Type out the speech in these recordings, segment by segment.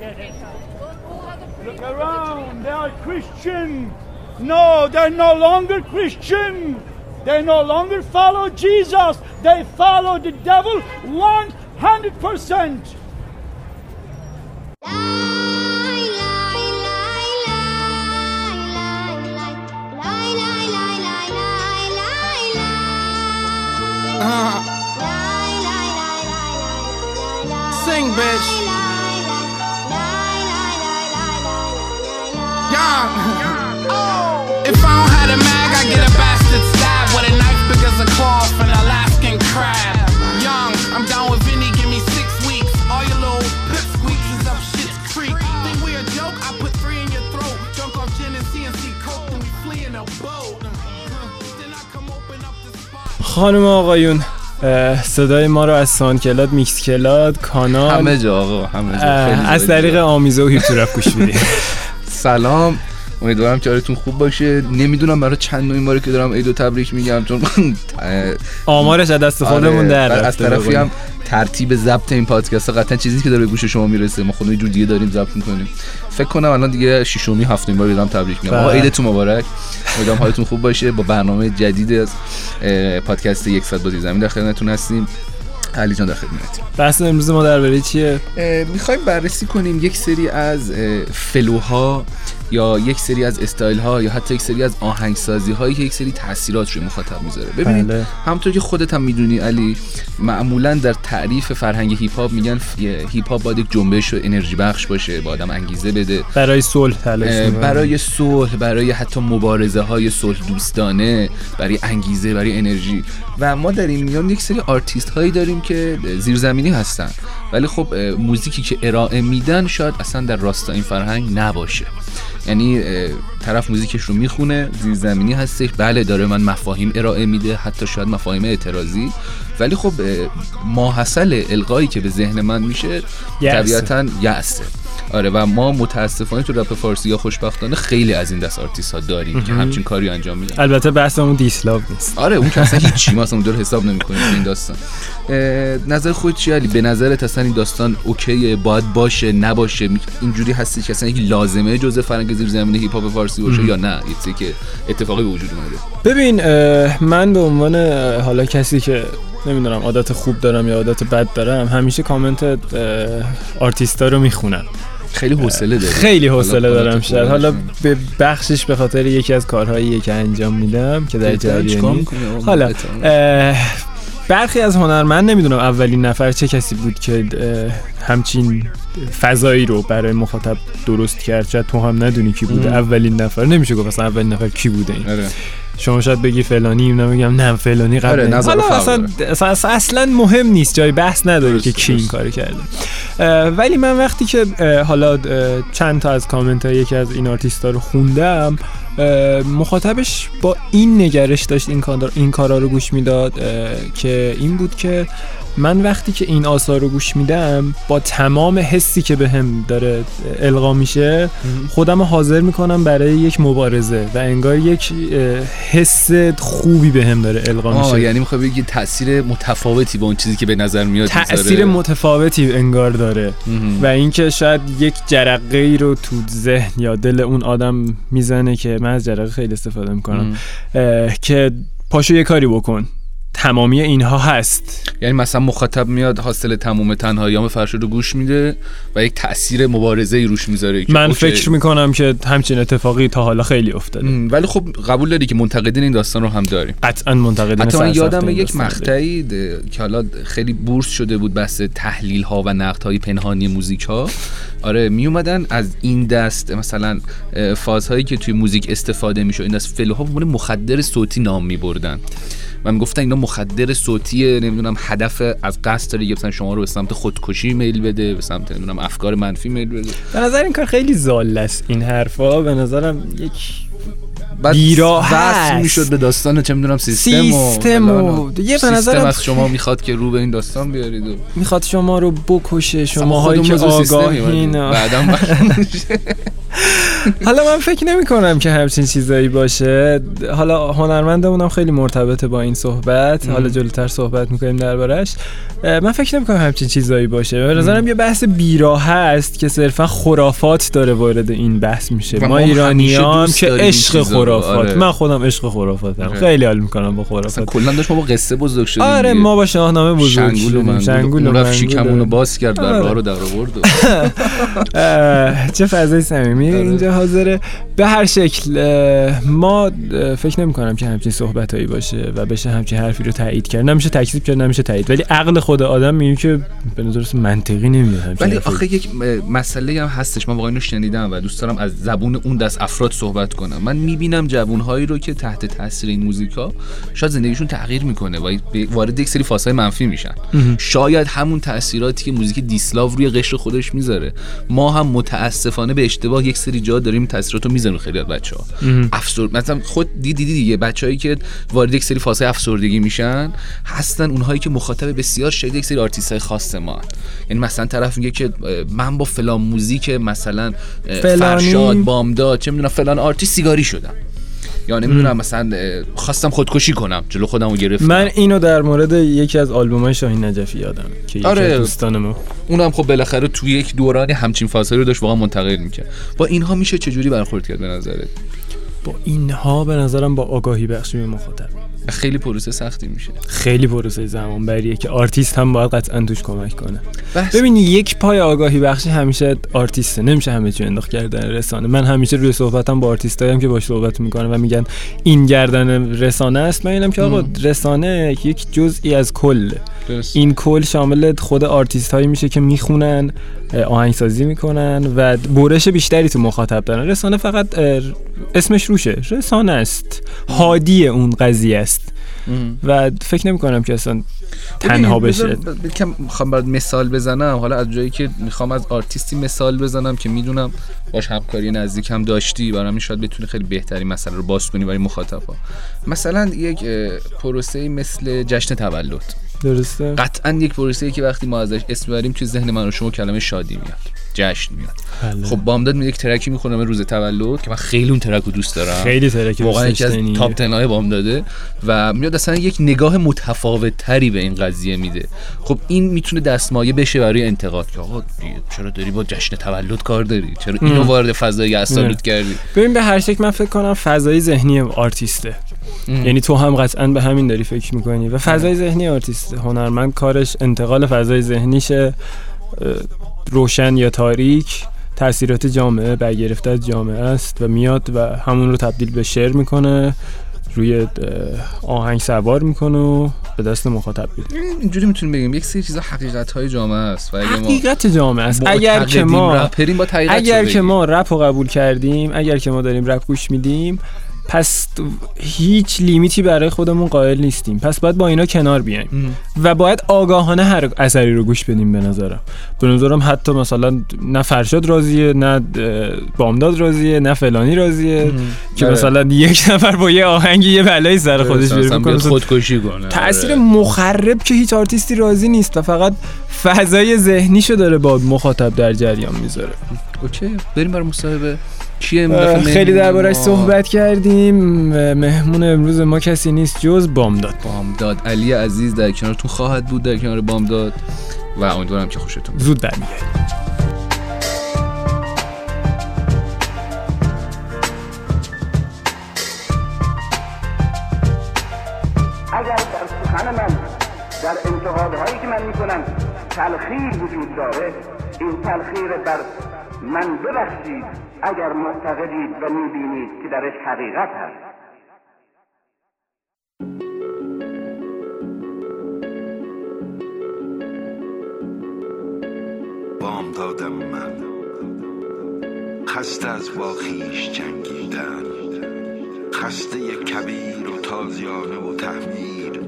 Look around, they are Christian. No, they're no longer Christian. They no longer follow Jesus. They follow the devil 100%. خانم آقایون صدای ما رو از SoundCloud Mixcloud کانال همه جا آقا همه جا خیلی از طریق. آمیزه و هیپتورف گوش می‌دید سلام امیدوارم که حالتون خوب باشه نمی‌دونم برای چندمین باره که دارم عیدو تبریک میگم چون آمارش از دست خودمون آره، در بعد از طرفی. هم ترتیب ضبط این پادکست قطعا چیزی که داره به گوش شما می‌رسه. ما خودمون یه جور دیگه داریم ضبط می‌کنیم. فکر کنم الان دیگه ششمی هفتمین بار دارم تبریک میگم. آقا بله. عیدتون مبارک. امیدوارم حالتون خوب باشه. با برنامه جدید از پادکست یک ساعت بازی زمین در خدمتتون هستیم. علی جان در خدمتتیم بحث امروز ما درباره چیه؟ می‌خوایم بررسی کنیم یک سری از flow ها یا یک سری از استایل ها یا حتی یک سری از آهنگسازی هایی که یک سری تاثیرات روی مخاطب می‌ذاره ببینید بله. همونطور که خودت هم می‌دونی علی معمولا در تعریف فرهنگ هیپ هاپ میگن هیپ هاپ باید یک جنبش و انرژی بخش باشه با آدم انگیزه بده برای صلح تلاش. برای صلح برای حتی مبارزه های صلح دوستانه برای انگیزه برای انرژی و ما در این میان یک سری آرتیست هایی داریم که زیرزمینی هستن ولی خب موزیکی که ارائه میدن شاید اصلا در راستا این فرهنگ نباشه. یعنی طرف موزیکش رو می‌خونه زیرزمینی هستش بله داره من مفاهیم ارائه میده حتی شاید مفاهیم اعتراضی. ولی خب ماحصل القایی که به ذهن من میشه. طبیعتا یأسه. آره و ما متاسفانه تو رپ فارسی یا خوشبختانه خیلی از این دست آرتیست ها داریم که همچین کاری انجام میدن. البته بحثمون diss love نیست. آره اون که اصلا هیچی ما اصلا اونجا رو حساب نمی‌کنیم این داستان. نظر خود چیه علی؟ به نظرت اصلا این داستان OK ه باید باشه نباشه؟ اینجوری هستی که اصلا یک لازمه جزء فرهنگ زیر زمین هیپ هاپ فارسی باشه یا نه؟ که اتفاقی به وجود اومده. ببین من به عنوان حالا کسی که نمی‌دونم عادت خوب دارم یا عادت بد دارم همیشه کامنت آرتیستا رو می‌خونم. خیلی حوصله داری خیلی حوصله دارم شاید. حالا. به بخشش به خاطر یکی از کارهایی که انجام میدم که در جریانی. آقا؟ حالا برخی از هنرمند نمی‌دونم اولین نفر چه کسی بود که همچین فضایی رو برای مخاطب درست کرد؟ شاید تو هم ندونی کی بوده ام. اولین نفر نمیشه گفت اصلا اولین نفر کی بوده این. آره. شما شاید بگی فلانی بگم نه فلانی قبل آره،. نظر اصلا. اصلا, اصلا, اصلا مهم نیست جای بحث نداره که کی این. کارو کرده ولی من وقتی که حالا چند تا از کامنت های یکی از این آرتیستا رو خوندم مخاطبش با این نگرش داشت این کار این کارا رو گوش می‌داد که این بود که من وقتی که این آثار رو گوش میدم با تمام حسی که به هم داره القا میشه خودم رو حاضر می‌کنم برای یک مبارزه و انگار یک حس خوبی به هم داره القا میشه یعنی می‌خوای بگی تاثیر متفاوتی با اون چیزی که به نظر میاد می‌ذاره. متفاوتی انگار داره. و اینکه شاید یک جرقه ای رو تو ذهن یا دل اون آدم می‌زنه که من از جرقه خیلی استفاده می‌کنم. که پاشو یه کاری بکن تمامی اینها هست. یعنی مثلا مخاطب میاد حاصل تموم تنهاییام فرشاد رو گوش میده و یک تاثیر مبارزه ای روش می‌ذاره من اوکی. فکر می‌کنم که همچین اتفاقی تا حالا خیلی افتاده. ولی خب قبول داری که منتقدین این داستان رو هم داریم. قطعا منتقدین حتی من یادم یک. مقطعی که حالا خیلی بورس شده بود بحث تحلیل ها و نقد های پنهانی موزیک ها آره می اومدن از این دست مثلا فازهایی که توی موزیک استفاده میشه این دست فلوها به مخدر صوتی نام می بردن و می‌گفتن اینا مخدر صوتیه نمی‌دونم هدف از قصد داره مثلا شما رو به سمت خودکشی میل بده به سمت نمی‌دونم افکار منفی میل بده. به نظر این کار خیلی زال است این حرفا. به نظرم یک بعد وصل. می‌شد به داستان چه می‌دونم سیستم و سیستم و- دیگه به نظرم از شما می‌خواد که رو به این داستان بیارید و می‌خواد شما رو بکشه شما هایی که آگاهین. بعدم حالا من فکر نمی کنم که همچین چیزایی باشه. حالا هنرمندمونم خیلی مرتبطه با این صحبت. حالا جلوتر صحبت می‌کنیم دربارش من فکر نمی کنم همچین چیزایی باشه. به نظرم یه بحث بیراه هست که صرفا خرافات داره وارد این بحث میشه. ما ایرانیام دوست که عشق. خرافات. آره. من خودم عشق خرافاتم. آره. خیلی حال می‌کنم با خرافات. کلا داشت ما با قصه بزرگ شدیم آره. ما با شاهنامه بزرگ شدیم. شنگول و و- باز کرد در آره. راه رو در آورد چه فضای صمیمی. آره. اینجا حاضره. به هر شکل ما فکر نمی کنم که همچین صحبت هایی باشه و بشه همچین حرفی رو تایید کرد. نمیشه تکذیب کرد نمیشه تایید. ولی عقل خود آدم میگه که به نظر منطقی نمیاد ولی. آخه یک مسئله هم هستش. من واقعا اینو شنیدم و دوست دارم از زبون اون دست افراد صحبت کنم. من می‌بینم جوانهایی رو که تحت تاثیر این موزیکا شاید زندگیشون تغییر می‌کنه و وارد یک سری فازهای منفی میشن. شاید همون تاثیراتی که موزیک دیسلاو روی قشر خودش می‌ذاره. ما هم متاسفانه به اشتباه یک سری جا داریم تاثیرات رو می‌ذاریم خیلی از بچه ها افسر مثلا خود دیدی دیدی دیگه بچه‌ای که وارد یک سری فازهای افسردگی میشن هستن اونهایی که مخاطب بسیار شدید یک سری آرتیست های خاص ما یعنی مثلا طرف میگه که من با فلان موزیک مثلا. فرشاد بامداد چه می‌دونم فلان آرتیست سیگاری شدم. یا نمی‌دونم مثلا خواستم خودکشی کنم جلو خودم رو گرفتم. من اینو در مورد یکی از آلبوم های شاهین نجفی یادم که آره. از دوستان ما اونم خب بالاخره توی یک دورانی همچین فازهایی رو داشت واقعا منتقل می‌کرد. با اینها میشه چجوری برخورد کرد به نظرت؟ با اینها به نظرم با آگاهی بخشی به مخاطب. خیلی پروسه سختی میشه. خیلی پروسه زمان بریه که آرتیست هم باید قطعا توش کمک کنه. بحث ببینی یک پای آگاهی بخشی همیشه آرتیسته. نمیشه همه چی انداخت گردن رسانه. من همیشه روی صحبتم با آرتیستایم که باش صحبت می‌کنم و میگن این گردن رسانه است. من اینم که آقا رسانه یک جزئی از کل درست. این کل شامل خود آرتیست هایی میشه که می‌خونن آهنگسازی می‌کنن و برش بیشتری تو مخاطب دارن. رسانه فقط اسمش روشه. رسانه است. هادی اون قضیه است. و فکر نمی کنم که اصلا تنها بشه. می‌خوام برات مثال بزنم. حالا از جایی که می‌خوام از آرتیستی مثال بزنم که می‌دونم باش همکاری نزدیک هم داشتی برام این شاید بتونی خیلی بهتری مسئله رو باز کنی برای مخاطبا. مثلا یک پروسه مثل جشن تولد. درسته؟ قطعا یک پروسه که وقتی ما ازش اسم بریم توی ذهن من و شما کلمه شادی میاد جشن میاد. بله. خب بامداد می یک track ی می‌خونم روز تولد که من خیلی اون track رو دوست دارم. خیلی track واقعا یکی از. top ten های بامداده و میاد اصلا یک نگاه متفاوت تری به این قضیه میده. خب این می‌تونه دستمایه بشه برای انتقاد. که آقا چرا داری با جشن تولد کار داری؟ چرا اینو وارد فضای یأس‌آلود کردی؟ ببین به هر شکل من فکر کنم فضای ذهنی آرتیسته. ام. یعنی تو هم قطعا به همین داری فکر می‌کنی و فضای ذهنی آرتیست هنرمند کارش انتقال فضای ذهنیشه روشن یا تاریک تاثیرات جامعه برگرفته از جامعه است و میاد و همون رو تبدیل به شعر می‌کنه روی آهنگ سوار می‌کنه و به دست مخاطب میده اینجوری می‌تونیم بگیم یک سری چیزا حقیقت های جامعه است و اگه ما حقیقت جامعه است اگر که ما با اگر که. ما رپ رو قبول کردیم اگر که ما داریم رپ گوش میدیم پس هیچ لیمیتی برای خودمون قائل نیستیم. پس باید با اینا کنار بیایم. ام. و باید آگاهانه هر اثری رو گوش بدیم به نظرم. به نظرم حتی مثلا نه فرشاد راضیه نه بامداد راضیه نه فلانی راضیه که آره. مثلا یک نفر با یه آهنگی یه بلایی سر خودش بیاره خودکشی کنه. تاثیر آره. مخرب که هیچ آرتیستی راضی نیست و فقط فضای ذهنیشو داره با مخاطب در جریان می‌ذاره. اوکی بریم برای مصاحبه. دفعه خیلی دربارش؟ صحبت کردیم. مهمون امروز ما کسی نیست جز بامداد. بامداد. علی عزیز در کنارتون خواهد بود در کنار بامداد و امیدوارم که خوشتون بیاد. زود برمیگردیم. در سخن من در انتقادهایی که من می‌کنم تلخیر وجود داره این تلخیر بر من ببخشید. اگر معتقدید و می‌بینید که درش حقیقت هست. بام دادم من. خسته از با خویش جنگیدن. خسته کبیر و تازیانه و تحمیر.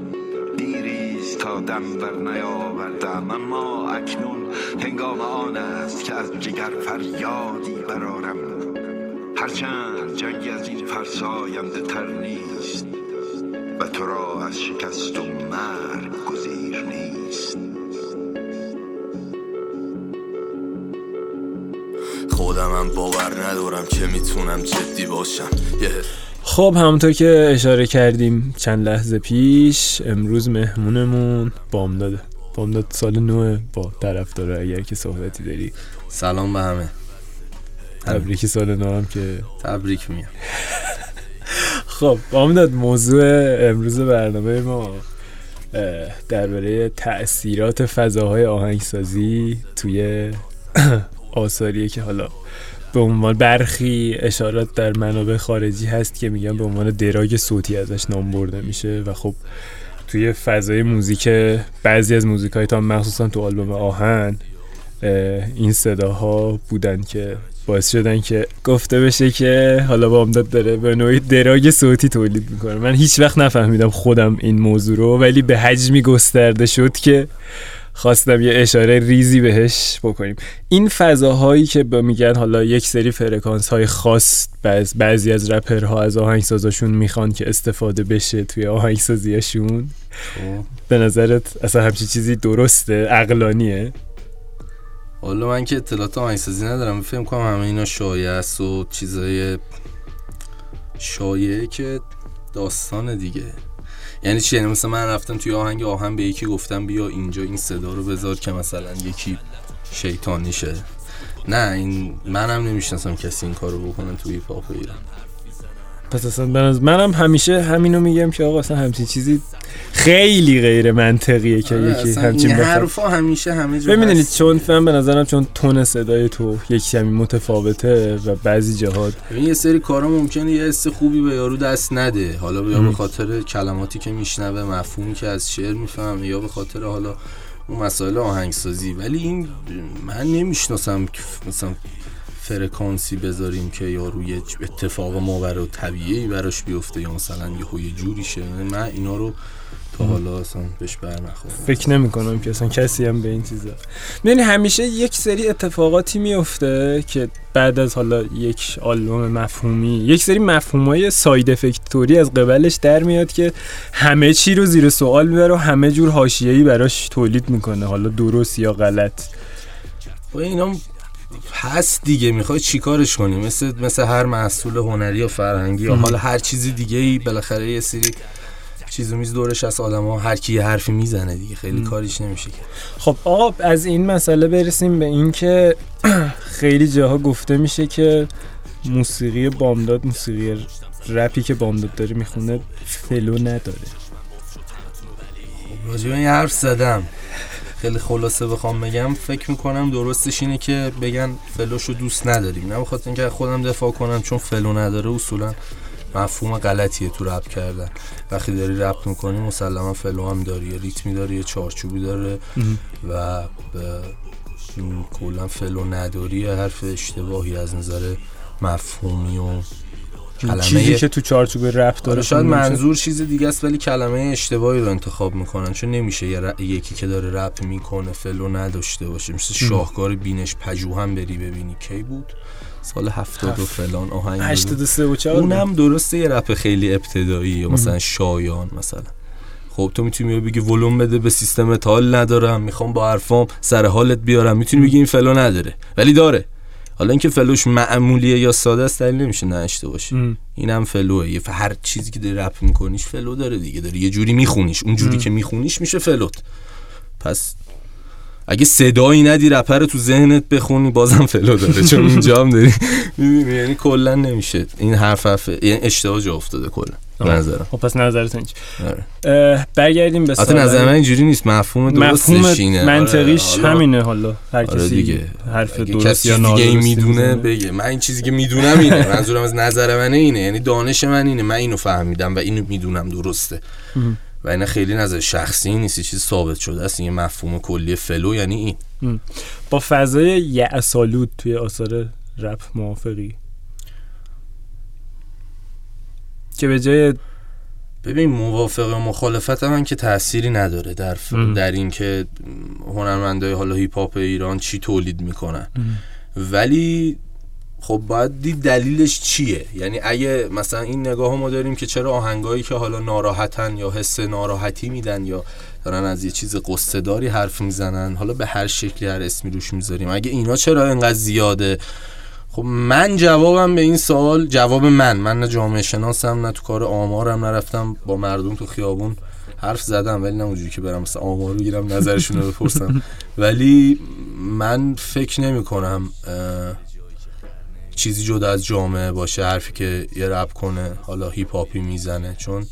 دیریست تا دم بر نیاوردم. اما اکنون هنگام آن است که از جگر فریادی برارم هرچند جنگی از این فرساینده تر نیست و تو را از شکست و مرگ گزیر نیست. خودمم باور ندارم که می‌تونم جدی باشم. یه خب همونطور که اشاره کردیم چند لحظه پیش امروز مهمونمون بامداده. بامداد سال نوه با طرف داره اگر که صحبتی داری. سلام به همه. تبریک سال نو هم که تبریک میگم. خب بامداد موضوع امروز برنامه ما درباره تأثیرات فضاهای آهنگسازی توی آثاریه که حالا به عنوان برخی اشارات در منابع خارجی هست که میگن به عنوان دراگ صوتی ازش نام برده میشه و خب توی فضای موزیک بعضی از موزیک های تا مخصوصا تو آلبوم آهن این صداها بودن که باعث شدن که گفته بشه که حالا بامداد داره به نوعی دراگ صوتی تولید می‌کنه. من هیچ وقت نفهمیدم خودم این موضوع رو ولی به حجمی گسترده شد که خواستم یه اشاره ریزی بهش بکنیم. این فضاهایی که به میگن حالا یک سری فرکانس های خاص بعض بعضی از رپرها از آهنگسازاشون می‌خوان که استفاده بشه توی آهنگسازیشون به نظرت اصلا همچی چیزی درسته؟ عقلانیه؟ حالا من که اطلاعات آهنگسازی ندارم فکر کنم همه اینا شایعه است و چیزای شایعه که داستان دیگه. یعنی چی؟ یعنی مثلا من رفتم توی آهنگ آهن به یکی گفتم بیا اینجا این صدا رو بذار که مثلا یکی شیطانی شه نه این منم نمی‌شناسم کسی این کارو بکنه توی پاپ ایران. پس اصلا منم همیشه همینو میگم که آقا اصلا همچین چیزی خیلی غیر منطقیه که یکی اصلا همچین این بخواد حرفا همیشه همه جا ببینید. چون فهم به نظرم چون تون صدای تو یک کمی متفاوته و بعضی جهات ببین یه سری کارا ممکنه یه حس خوبی به یارو دست نده. حالا یا به خاطر کلماتی که میشنوه مفهومی که از شعر می‌فهمه یا به خاطر حالا اون مسائل آهنگسازی. ولی این من نمی‌شناسم مثلا فرکانسی بذاریم که یارو یه اتفاق ماور و طبیعی براش بیفته یا مثلا یه یه جوری شه. من اینا رو تا حالا اصلا بهش بر نخورم. فکر نمی کنم که اصلا کسی هم به این چیزا. ببین همیشه یک سری اتفاقاتی میفته که بعد از حالا یک آلبوم مفهومی یک سری مفهومای ساید افکتوری از قبلش در میاد که همه چی رو زیر سوال می‌بره و همه جور حاشیه‌ای براش تولید می‌کنه. حالا درست یا غلط. و اینا هست دیگه می‌خوای چیکارش کنی؟ مثل مثل هر محصول هنری یا فرهنگی یا حالا هر چیز دیگه ای بالاخره یه سری چیزو میز دورش از آدم ها هر کی یه حرفی می‌زنه دیگه خیلی کاریش نمیشه کرد خب آقا از این مسئله برسیم به این که خیلی جاها گفته میشه که موسیقی بامداد موسیقی رپی که بامداد داره می‌خونه flow نداره. راجع به این حرف زدم. خیلی خلاصه بخوام بگم. فکر می‌کنم درستش اینه که بگن flow شو دوست نداریم. نه بخاطر اینکه خودم دفاع کنم چون flow نداره اصولا مفهوم غلطیه تو رپ کردن. وقتی داری رپ می‌کنی مسلما flow هم داری. یه ریتمی داره یه چارچوبی داره و کلا flow نداری حرف اشتباهی از نظر مفهومی و چیزی که تو چارچوب رپ داره آره شاید. منظور چیز دیگه است ولی کلمه اشتباهی رو انتخاب می‌کنن چون نمیشه یه ر- یکی که داره رپ می‌کنه flow نداشته باشه. مثل شاهکار بینش پژوهم بری ببینی. کی بود؟ سال هفتاد و فلان آهنگ بود. 83 و 4 اونم درسته یه رپ خیلی ابتدایی یا مثلا شایان مثلا. خب تو می‌تونی بگی ولوم بده به سیستم حال ندارم می‌خوام با حرفام سر حالت بیارم. می‌تونی بگی این flow نداره ولی داره. حالا اینکه flow ش معمولیه یا ساده است دلیل نمیشه نداشته باشه. اینم flow ه. یه هر چیزی که داری رپ میکنیش flow داره دیگه. داری یه جوری میخونیش. اون جوری که میخونیش میشه flow ت. پس اگه صدایی ندی رپر تو ذهنت بخونی بازم flow داره. چون اینجا هم داری می‌بینی؟ یعنی کلا نمیشه. این حرف حرف یعنی اشتباه جا افتاده کلا. نظرم. خب پس نظرت چی؟ آره. برگردیم به سوال نظر من اینجوری نیست. مفهوم درستش مفهوم اینه منطقیش آره، همینه حالا. هر آره کسی دیگه. حرف درست کسی یا دیگه نادرستی می‌دونه. بگه. من این چیزی که می‌دونم اینه. منظورم از نظر منه اینه. یعنی دانش من اینه. من اینو فهمیدم و اینو می‌دونم درسته. و اینا خیلی نظر شخصی نیست چیز ثابت شده است. یه مفهوم کلی فلو یعنی این با فضای یعسالود توی آثار رپ موافقی؟ که به جای ببین موافق و مخالفت من که تأثیری نداره در ف... در اینکه هنرمندای حالا هیپ هاپ ایران چی تولید می‌کنن. ولی خب باید دید دلیلش چیه؟ یعنی اگه مثلا این نگاه ما داریم که چرا آهنگایی که حالا ناراحتن یا حس ناراحتی میدن یا دارن از یه چیز قصه داری حرف می‌زنن حالا به هر شکلی هر اسمی روش می‌ذاریم اگه اینا چرا اینقدر زیاده؟ خب من جوابم به این سوال جواب من من نه جامعه شناسم نه تو کار آمارم نرفتم با مردم تو خیابون حرف زدم ولی نه اونجوری که برم مثلا آمار بگیرم نظرشون رو بپرسم. ولی من فکر نمی کنم چیزی جدا از جامعه باشه حرفی که یه رپ کنه حالا هیپ هاپی می‌زنه چون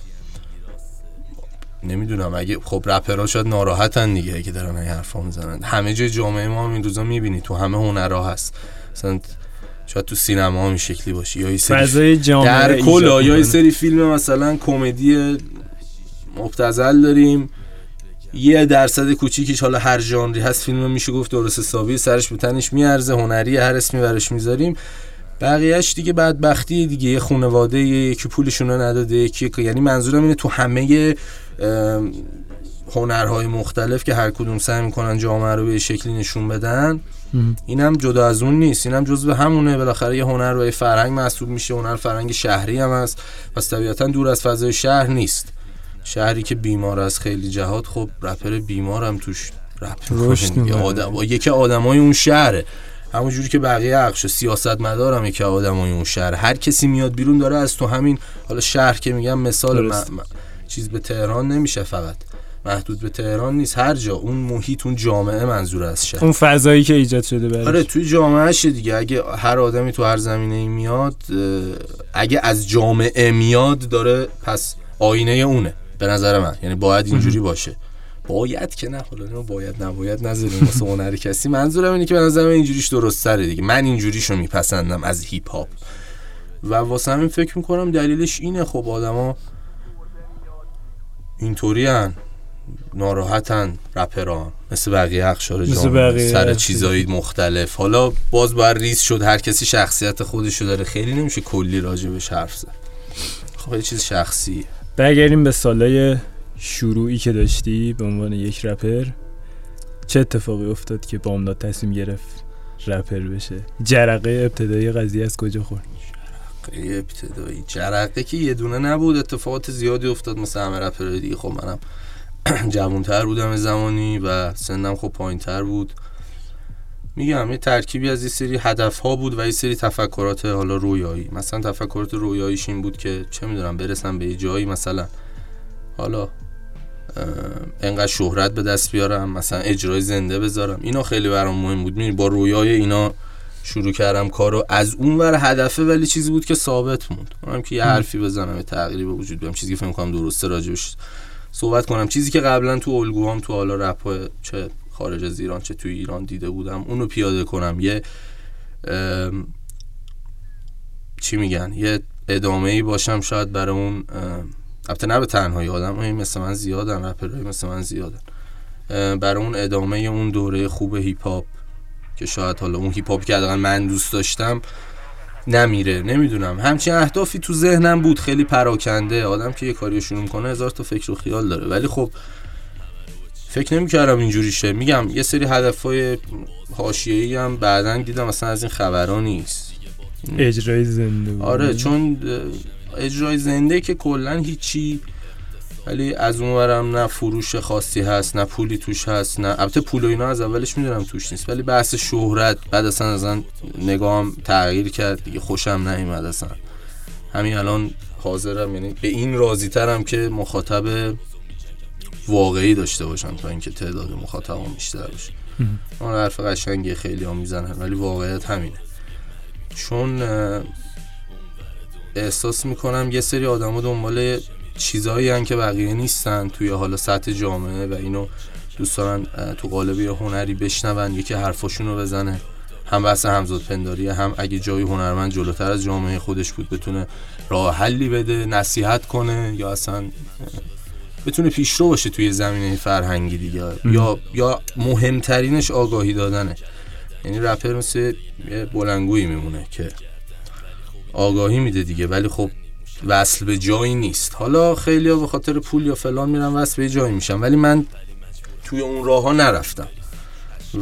نمی‌دونم اگه خب رپرها شاید ناراحتن دیگه اگه دارن این حرفا می‌زنن. همه جای جامعه ما هم این روزا می‌بینی تو همه هنرها هست. مثلا شاید تو سینما هم شکلی باشه یا سری در کل یا یه سری فیلم مثلا کمدی مبتزل داریم. یه درصد کوچیکیش حالا هر ژانری هست فیلم میشه گفت درست حسابی سرش به تنش میارزه هنری هر اسمی برش می‌ذاریم. بقیهش دیگه بدبختی دیگه. یه خانواده یکی پولشون رو نداده یکی یعنی منظورم اینه تو همه هنرهای مختلف که هر کدوم سعی می‌کنن جامعه رو به شکلی نشون بدن اینم جدا از اون نیست. اینم جزء همونه. بالاخره یه هنر و یه فرهنگ محسوب میشه. هنر فرهنگ شهری هم هست. پس طبیعتا دور از فضای شهر نیست. شهری که بیمار از خیلی جهات خب رپر بیمار هم توش رپ آدم یکی آدمای اون شهره. همونجوری که بقیه عقش سیاست مدارم یکی آدمای اون شهر. هر کسی میاد بیرون داره از تو همین حالا شهر که میگم مثال چیز به تهران نمیشه فقط. محدود به تهران نیست. هر جا. اون محیط اون جامعه منظور از شهر. اون فضایی که ایجاد شده برش. آره توی جامعه دیگه. اگه هر آدمی تو هر زمینه ای میاد اگه از جامعه میاد داره پس آینه اونه. به نظر من. یعنی باید اینجوری باشه. باید که نه حالا باید نباید نذاریم واسه هنر کسی. منظورم اینه که به نظر من اینجوریش درست سره دیگه. من اینجوریشو میپسندم از هیپ هاپ و واسه همین فکر می‌کنم دلیلش اینه خب آدما اینطوری هن ناراحتن رپران مثل بقیه اخشار جامعه سر چیزایی مختلف. حالا باز باید ریز شد هر کسی شخصیت خودشو داره. خیلی نمیشه کلی راجبش حرف زد. خب یه چیز شخصی برگردیم به سالای شروعی که داشتی به عنوان یک رپر چه اتفاقی افتاد که بامداد تصمیم گرفت رپر بشه؟ جرقه ابتدایی قضیه از کجا خورد؟ جرقه ابتدایی. جرقه که یه دونه نبود اتفاقات زیادی افتاد مثل همه رپر دیگه. خب منم جوانتر بودم زمانی و سنم خب پایین تر بود. میگم یه ترکیبی از یه سری هدف ها بود و یه سری تفکرات حالا رویایی. مثلا تفکرات رویاییش این بود که چه می‌دونم برسم به یه جایی مثلا. حالا انقدر شهرت به دست بیارم مثلا اجرای زنده بذارم. اینا خیلی برام مهم بود. با رویای اینا شروع کردم کارو. از اون ور هدفه ولی چیزی بود که ثابت موند. منم که یه حرفی بزنم یه تغییری به وجود بیام چیزی که فکر کنم درسته راجبش صحبت کنم. چیزی که قبلا تو الگوام تو حالا رپ چه خارج از ایران چه توی ایران دیده بودم اونو پیاده کنم. یه چی میگن؟ یه ادامه ای باشم شاید برای اون البته نه به تنهایی آدم مثل من زیادن رپرهای مثل من زیادن. برای اون ادامه اون دوره خوب هیپ هاپ که شاید حالا اون هیپ هاپ که من دوست داشتم نمیره نمی‌دونم. همچین اهدافی تو ذهنم بود خیلی پراکنده. آدم که یه کاری شروع کنه هزار تا فکر و خیال داره. ولی خب فکر نمی‌کردم اینجوری شه. میگم یه سری هدفهای حاشیه‌ای هم بعدا دیدم مثلا از این خبرها نیست. اجرای زنده آره چون اجرای زنده که کلا هیچی ولی از اونورم نه فروش خاصی هست نه پولی توش هست نه البته پول و اینا از اولش می‌دونم توش نیست ولی بحث شهرت بعد اصلا از نگاهم تغییر کرد دیگه خوشم نیومد اصلا. همین الان حاضرم یعنی به این راضی ترم که مخاطب واقعی داشته باشم تا اینکه تعداد مخاطبم بیشتر باشه. اون حرف قشنگی خیلی ها می‌زنن ولی واقعیت همینه. چون احساس می‌کنم یه سری آدم دنبال چیزایی هن که بقیه نیستن توی حالا سطح جامعه و اینو دوست دارن تو قالب یه هنری بشنون یکی حرفاشون رو بزنه. هم بحث همزاد پنداری هم اگه جای هنرمند جلوتر از جامعه خودش بود بتونه راه حلی بده نصیحت کنه یا اصلا بتونه پیشرو باشه توی زمینه فرهنگی دیگه. یا یا مهمترینش آگاهی دادنه. یعنی رپر مثل بلنگویی میمونه که آگاهی میده دیگه ولی خب وصل به جایی نیست. حالا خیلی ها به خاطر پول یا فلان میرن وصل به جایی میشن. ولی من توی اون راه ها نرفتم.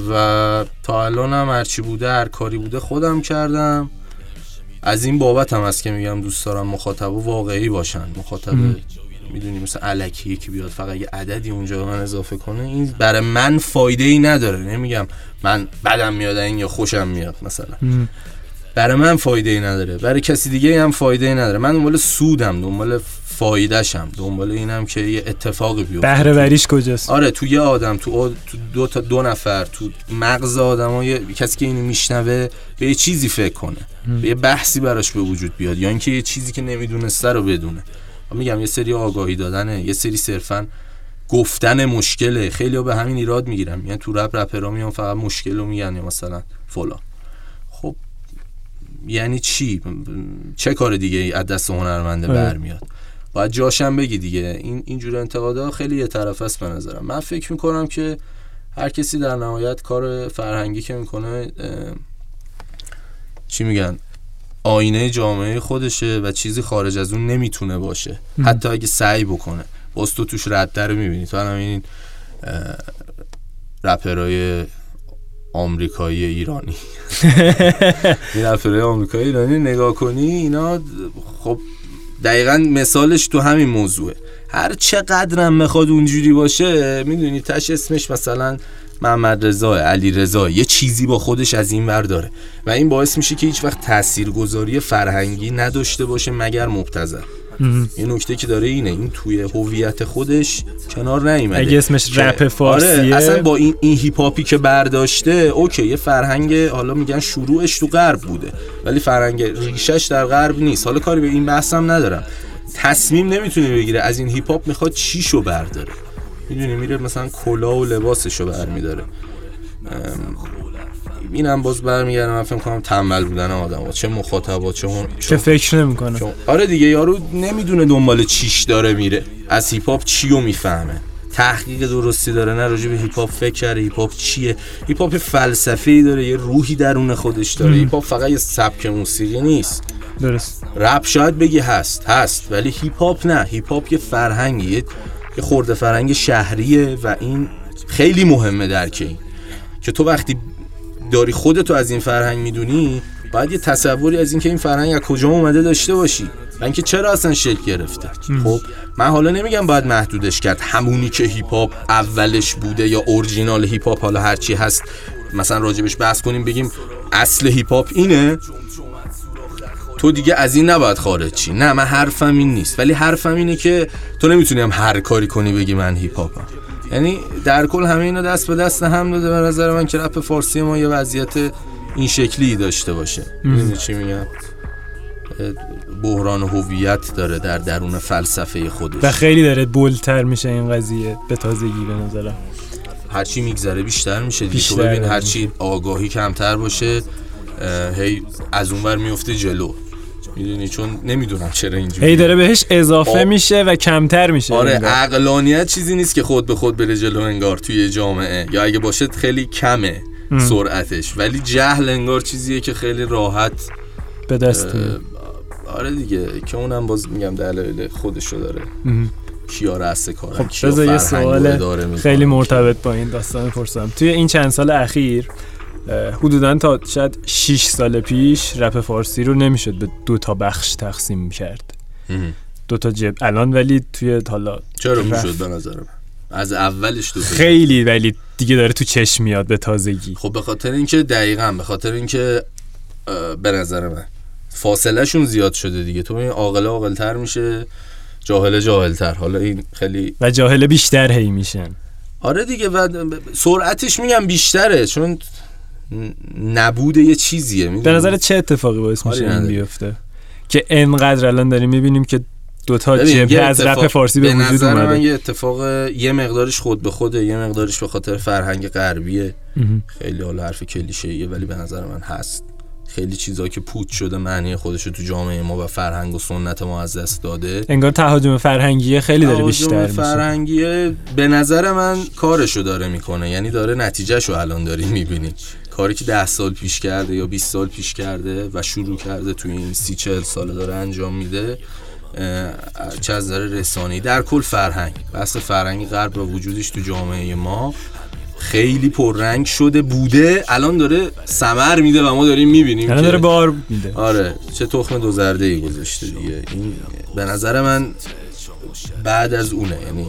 و تا الان هم هرچی بوده هر کاری بوده خودم کردم. از این بابت هم هست که میگم دوست دارم مخاطب واقعی باشن. مخاطب می‌دونی مثل علکی که بیاد فقط یه عددی اونجا به من اضافه کنه این برای من فایده ای نداره. نمیگم من بدم میاد این یا خوشم میاد مثلا. برای من فایده ای نداره. برای کسی دیگه هم فایده ای نداره. من دنبال سودم دنبال فایدهشم. دنبال اینم که یه اتفاقی بیفته. بهره وریش کجاست؟ آره تو یه آدم تو, آد- تو دو تا دو نفر تو مغز آدم یه کسی که اینو میشنوه به یه چیزی فکر کنه. به یه بحثی براش به وجود بیاد. یا اینکه یه چیزی که نمی‌دونسته رو بدونه. میگم یه سری آگاهی دادنه. یه سری صرفا گفتن مشکله. خیلی ها به همین ایراد می‌گیرن. میگن تو رپ رپرها میان فقط مشکل رو میگن یا مثلا فلان. یعنی چی؟ چه کار دیگه از دست هنرمنده آره. برمیاد؟ باید جاشم بگی دیگه. این اینجور انتقادها خیلی یه طرف است به نظرم. من فکر می‌کنم که هر کسی در نهایت کار فرهنگی که می‌کنه چی میگن؟ آینه جامعه خودشه و چیزی خارج از اون نمی‌تونه باشه. حتی اگه سعی بکنه. باز تو توش رده رو می‌بینی. تو الان این رپرای آمریکایی ایرانی. این رپرای آمریکایی ایرانی نگاه کنی اینا خب دقیقا مثالش تو همین موضوعه. هر چقدرم بخواد اونجوری باشه می‌دونی تهش اسمش مثلا محمد رضا علی رضا یه چیزی با خودش از این ور داره. و این باعث میشه که هیچ وقت تاثیرگذاری فرهنگی نداشته باشه مگر مبتذل. یه نکته که داره اینه این توی هویت خودش کنار نیومده. اگه اسمش رپ فارسیه. آره اصلا با این این هیپ هاپی که برداشته اوکی یه فرهنگ حالا میگن شروعش تو غرب بوده ولی فرهنگ ریشش در غرب نیست. حالا کاری به این بحثم ندارم. تصمیم نمی‌تونه بگیره از این هیپ هاپ می‌خواد چیشو برداره. می‌دونی میره مثلا کلاه و لباسشو برمیداره. اینم باز برمیگردم من فکر کنم تنبل بودن آدم چه مخاطبات چه. که فکر نمی‌کنه. چون آره دیگه یارو نمی‌دونه دنبال چیش داره میره. از هیپ هاپ چیو می‌فهمه؟ تحقیق درستی داره نه راجع به هیپ هاپ فکر کرده هیپ هاپ چیه؟ هیپ هاپ فلسفه ای داره یه روحی درون خودش داره. هیپ هاپ فقط یه سبک موسیقی نیست. درست. رپ شاید بگی هست هست ولی هیپ هاپ نه. هیپ هاپ یه فرهنگی یه یه خرده فرهنگ شهریه و این خیلی مهمه درک این که تو وقتی داری خودتو از این فرهنگ می‌دونی؟ باید یه تصوری از اینکه این فرهنگ از کجا اومده داشته باشی. و اینکه چرا اصلا شکل گرفته. خب من حالا نمیگم باید محدودش کرد. همونی که هیپ هاپ اولش بوده یا اورجینال هیپ هاپ حالا هرچی هست مثلا راجبش بحث کنیم بگیم اصل هیپ هاپ اینه تو دیگه از این نباید خارج چی نه من حرفم این نیست. ولی حرفم اینه که تو نمی‌تونی هم هر کاری کنی بگی من هیپ هاپم یعنی در کل همه اینا دست به دست هم داده به نظر من که رپ فارسی ما یه وضعیت این شکلی داشته باشه. می‌دونی چی میگم؟ بحران هویت داره در درون فلسفه خودش. و خیلی داره بولتر میشه این قضیه به تازگی به نظرم. هرچی میگذره بیشتر میشه دیگه. تو بیشتر ببین. هرچی آگاهی کمتر باشه هی از اونور میفته جلو. می‌دونی چون نمی‌دونم چرا اینجوری هی داره بهش اضافه آه. میشه و کمتر میشه آره. عقلانیت چیزی نیست که خود به خود بره جلو انگار توی جامعه یا اگه باشه خیلی کمه سرعتش ولی جهل انگار چیزیه که خیلی راحت به دست. آره دیگه که اونم باز میگم دلایل خودشو داره کیا رأس کارن خب کیا یه سوال. خیلی مرتبط با این داستان پرسم توی این چند سال اخیر حدودا تا شاید 6 سال پیش رپ فارسی رو نمی‌شد به دو تا بخش تقسیم کرد. دو تا جب الان ولی توی حالا چرا. می‌شد به نظر من؟ از اولش تو خیلی ولی دیگه داره تو چشم میاد به تازگی. خب به خاطر اینکه دقیقا به خاطر اینکه به نظر من فاصله شون زیاد شده دیگه. تو این عاقل عاقلتر میشه جاهل جاهلتر. حالا این خیلی و جاهله بیشتر هی میشن. آره دیگه و سرعتش میگم بیشتره چون نبود یه چیزیه به؟ نظر چه اتفاقی باعث میشه این نداری. بیفته؟ که انقدر الان داریم می‌بینیم که دوتا جبهه یه از رپ فارسی به وجود نظر من یه اتفاق یه مقدارش خود به خوده یه مقدارش به خاطر فرهنگ غربیه. خیلی حالا حرف کلیشه‌ایه ولی به نظر من هست. خیلی چیزا که پوچ شده معنی خودش رو تو جامعه ما و فرهنگ و سنت ما از دست داده. انگار تهاجم فرهنگی خیلی داره بیشتر میشه. فرهنگیه به نظر من کارشو داره می‌کنه یعنی داره نتیجهشو الان داری می‌بینی. کاری که ده سال پیش کرده یا 20 سال پیش کرده و شروع کرده توی این سی چل ساله داره انجام میده چه از نظر رسانه‌ای. در کل فرهنگ. بحث فرهنگ غرب و وجودش تو جامعه ما خیلی پررنگ شده بوده. الان داره سمر میده و ما داریم می‌بینیم الان داره بار میده. آره چه تخم دو زرده ای گذاشته دیگه. این به نظر من بعد از اونه یعنی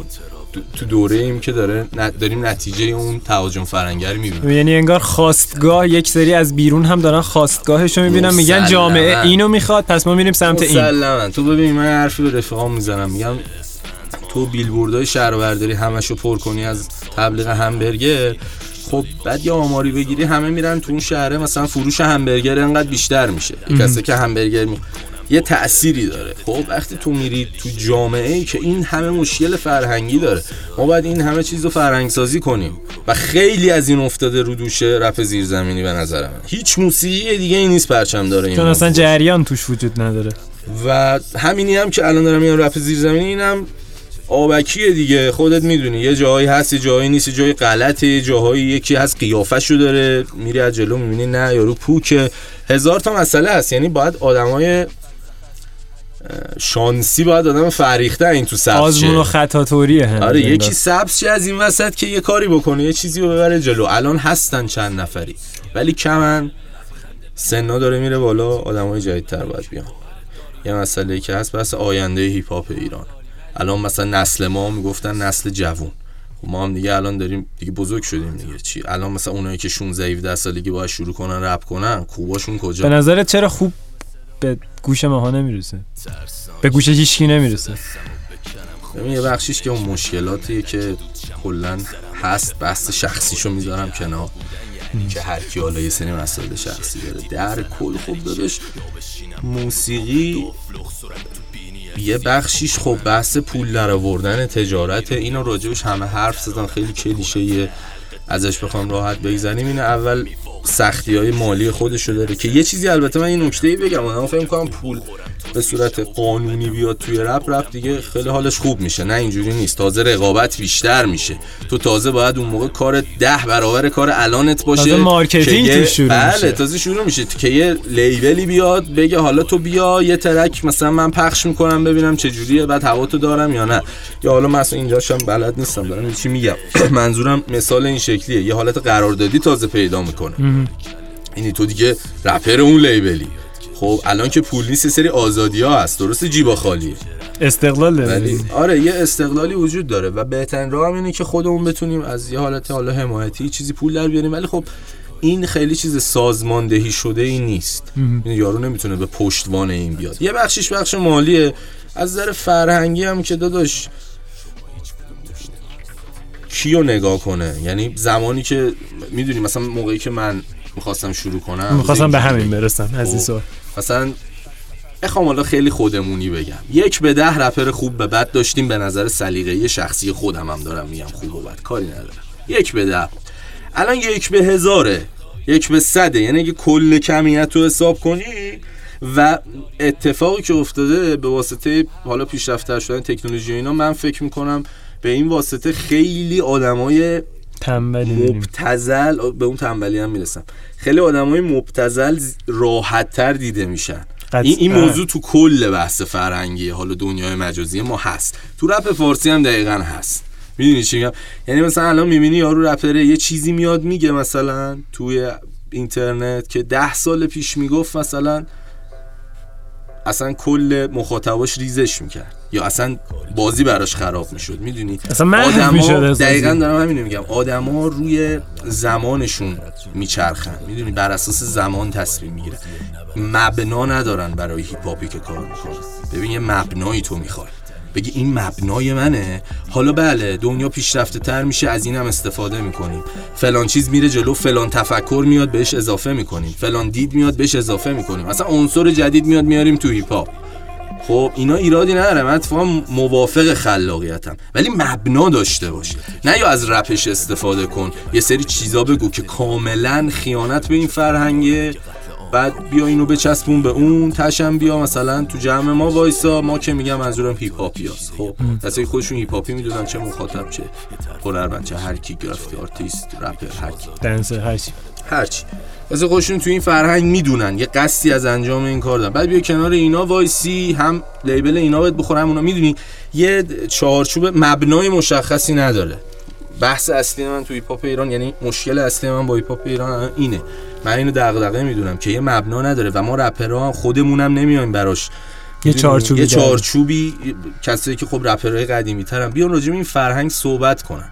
تو دوره ایم که داره داریم نتیجه اون تهاجم فرنگی رو می‌بینیم. یعنی انگار خواستگاه یک سری از بیرون هم دارن خواستگاهش رو می‌بینن میگن. جامعه اینو می‌خواد پس ما میریم سمت این. مسلما تو ببین من حرفی به رفیقام می‌زنم. میگم تو بیلبوردهای شهربرداری همشو پر کنی از تبلیغ همبرگر. خب بعد یه آماری بگیری همه میرن تو اون شهره مثلا فروش همبرگر انقدر بیشتر میشه. کسی که همبرگر می... یه تأثیری داره. خب وقتی تو میری تو جامعه ای که این همه مشکل فرهنگی داره ما باید این همه چیز رو فرهنگ سازی کنیم و خیلی از این افتاده رو دوشه رپ زیرزمینی به نظر من. هیچ موسیقی دیگه ای نیست پرچم داره این چون اصلا. جریان توش وجود نداره. و همینی هم که الان دارم میگم رپ زیرزمینی اینم آبکیه دیگه. خودت می‌دونی یه جایی هست یه جایی نیست یه جایی غلطه یه جاهایی یکی هست قیافشو داره میری از جلو می‌بینی نه یارو پوکه. هزار تا مسئله هست. یعنی باید آدمای شانسی باید آدم فریخته این تو سبز آزمون و شه. خطا طوریه هم آره. یکی سبز شه از این وسط که یه کاری بکنه یه چیزی رو ببره جلو. الان هستن چند نفری ولی کمن. سنا داره میره بالا آدمای جدیدتر باید بیان. یه مسئله که هست بس آینده هیپ هاپ ایران. الان مثلا نسل ما می‌گفتن نسل جوون. خب ما هم دیگه الان داریم دیگه بزرگ شدیم دیگه. چی؟ الان مثلا اونایی که 16 17 سالگی باید شروع کنن رپ کنن کوباشون به کجا نظرت چرا خوب به گوش ماها نمی‌رسه. به گوش هیچکی نمی‌رسه. ببین یه بخشیش که اون مشکلاتیه که کلا هست بحث شخصیشو می‌ذارم کنار. که هر کی حالا یه سری مسائل شخصی داره. در کل خوب دادش موسیقی یه بخشیش خب بحث پول در آوردن تجارت اینو راجبش همه حرف زدن. خیلی کلیشه ازش بخوام راحت بگذریم. اینه اول سختی های مالی خودشو داره که یه چیزی البته من یه نکته بگم من فکر کنم پول به صورت قانونی بیاد توی رپ رپ دیگه خیلی حالش خوب میشه. نه اینجوری نیست. تازه رقابت بیشتر میشه. تو تازه باید اون موقع کار ده برابر کار الانت باشه تازه marketing توش شروع بله میشه. تازه شروع میشه. که یه label ی بیاد بگه حالا تو بیا یه track مثلا من پخش می‌کنم ببینم چه جوریه بعد هواتو دارم یا نه. یا حالا مثلا اینجاشم بلد نیستم. دارم چی میگم. منظورم مثال این شکلیه. یه حالت قراردادی تازه پیدا می‌کنه. یعنی تو دیگه رپر اون label ی خب الان که پول نیست سری آزادی ها هست. درست جیبا خالیه. استقلال داره. ولی آره یه استقلالی وجود داره و بهترین راه هم اینه که خودمون بتونیم از یه حالت حالا حمایتی چیزی پول در بیاریم. ولی خب این خیلی چیز سازماندهی شده ای نیست یعنی یارو نمی‌تونه به پشتوانه این بیاد. یه بخشیش بخش مالیه. از نظر فرهنگی هم که داداش کیو نگاه کنه؟ یعنی زمانی که می‌دونی مثلا موقعی که من می‌خواستم شروع کنم می‌خواستم به. همین برسم از این خب. سوال. مثلا بخوام حالا خیلی خودمونی بگم. یک به ده رپر خوب به بد داشتیم به نظر سلیقه‌ای شخصی خودم هم دارم میگم خوب و بد کاری ندارم. یک به ده. الان یک به هزاره. یک به صده. یعنی اگه کل کمیت رو حساب کنی و اتفاقی که افتاده به واسطه حالا پیشرفته شدن تکنولوژی اینا من فکر می‌کنم به این واسطه خیلی آدمای تنبلی مبتزل به اون تنبلی هم می‌رسم. خیلی آدمای مبتزل راحت تر دیده میشن. این, این موضوع تو کل بحث فرهنگی حالا دنیای مجازی ما هست. تو رپ فارسی هم دقیقا هست. می‌دونی چی میگم؟ یعنی مثلا الان می‌بینی یارو رپره یه چیزی میاد میگه مثلا توی اینترنت که ده سال پیش می‌گفت مثلا اصلا کل مخاطباش ریزش می‌کرد. یا اصلا بازی براش خراب می‌شد می‌دونی؟ اصلا محو می‌شد از دقیقا. دارم همینو میگم. آدما روی زمانشون میچرخن. می‌دونی؟ بر اساس زمان تصمیم می‌گیرن. مبنا ندارن برای هیپ هاپی که کار می‌کنن. ببین یه مبنایی تو می‌خوای. بگی این مبنای منه؟ حالا بله دنیا پیشرفته تر میشه از اینم استفاده می‌کنیم. فلان چیز میره جلو فلان تفکر میاد بهش اضافه می‌کنیم. فلان دید میاد بهش اضافه می‌کنیم. مثلا عنصر جدید میاد میاریم تو هیپ هاپ خب اینا ایرادی نداره. من اتفاقا موافق خلاقیتم. ولی مبنا داشته باش. نه یا از رپش استفاده کن. یه سری چیزا بگو که کاملا خیانت به این فرهنگه. بعد بیا اینو بچسبون به اون تهشم بیا مثلا تو جمع ما وایسا ما که میگم منظورم هیپ هاپیاست خب کسایی خودشون هیپ هاپی می‌دونن چه مخاطب چه هنرمند چه هر کی graffiti artist رپر هر کی. dancer هرچی هرچی واسه خودشون تو این فرهنگ می‌دونن یه قصدی از انجام این کار دارن. بعد بیا کنار اینا وایسی هم label اینا باید بخوره هم اونا می‌دونی یه چهارچوب مبنای مشخصی نداره. بحث اصلی من تو هیپ ایران یعنی مشکل اصلی من با هیپ ایران اینه. من اینو دغدغه می‌دونم که یه مبنا نداره و ما رپرها خودمونم نمیایم براش. یه چارچوبی یه. چارچوبی کسایی که خب رپرهای قدیمی ترن. بیان راجع این فرهنگ صحبت کنن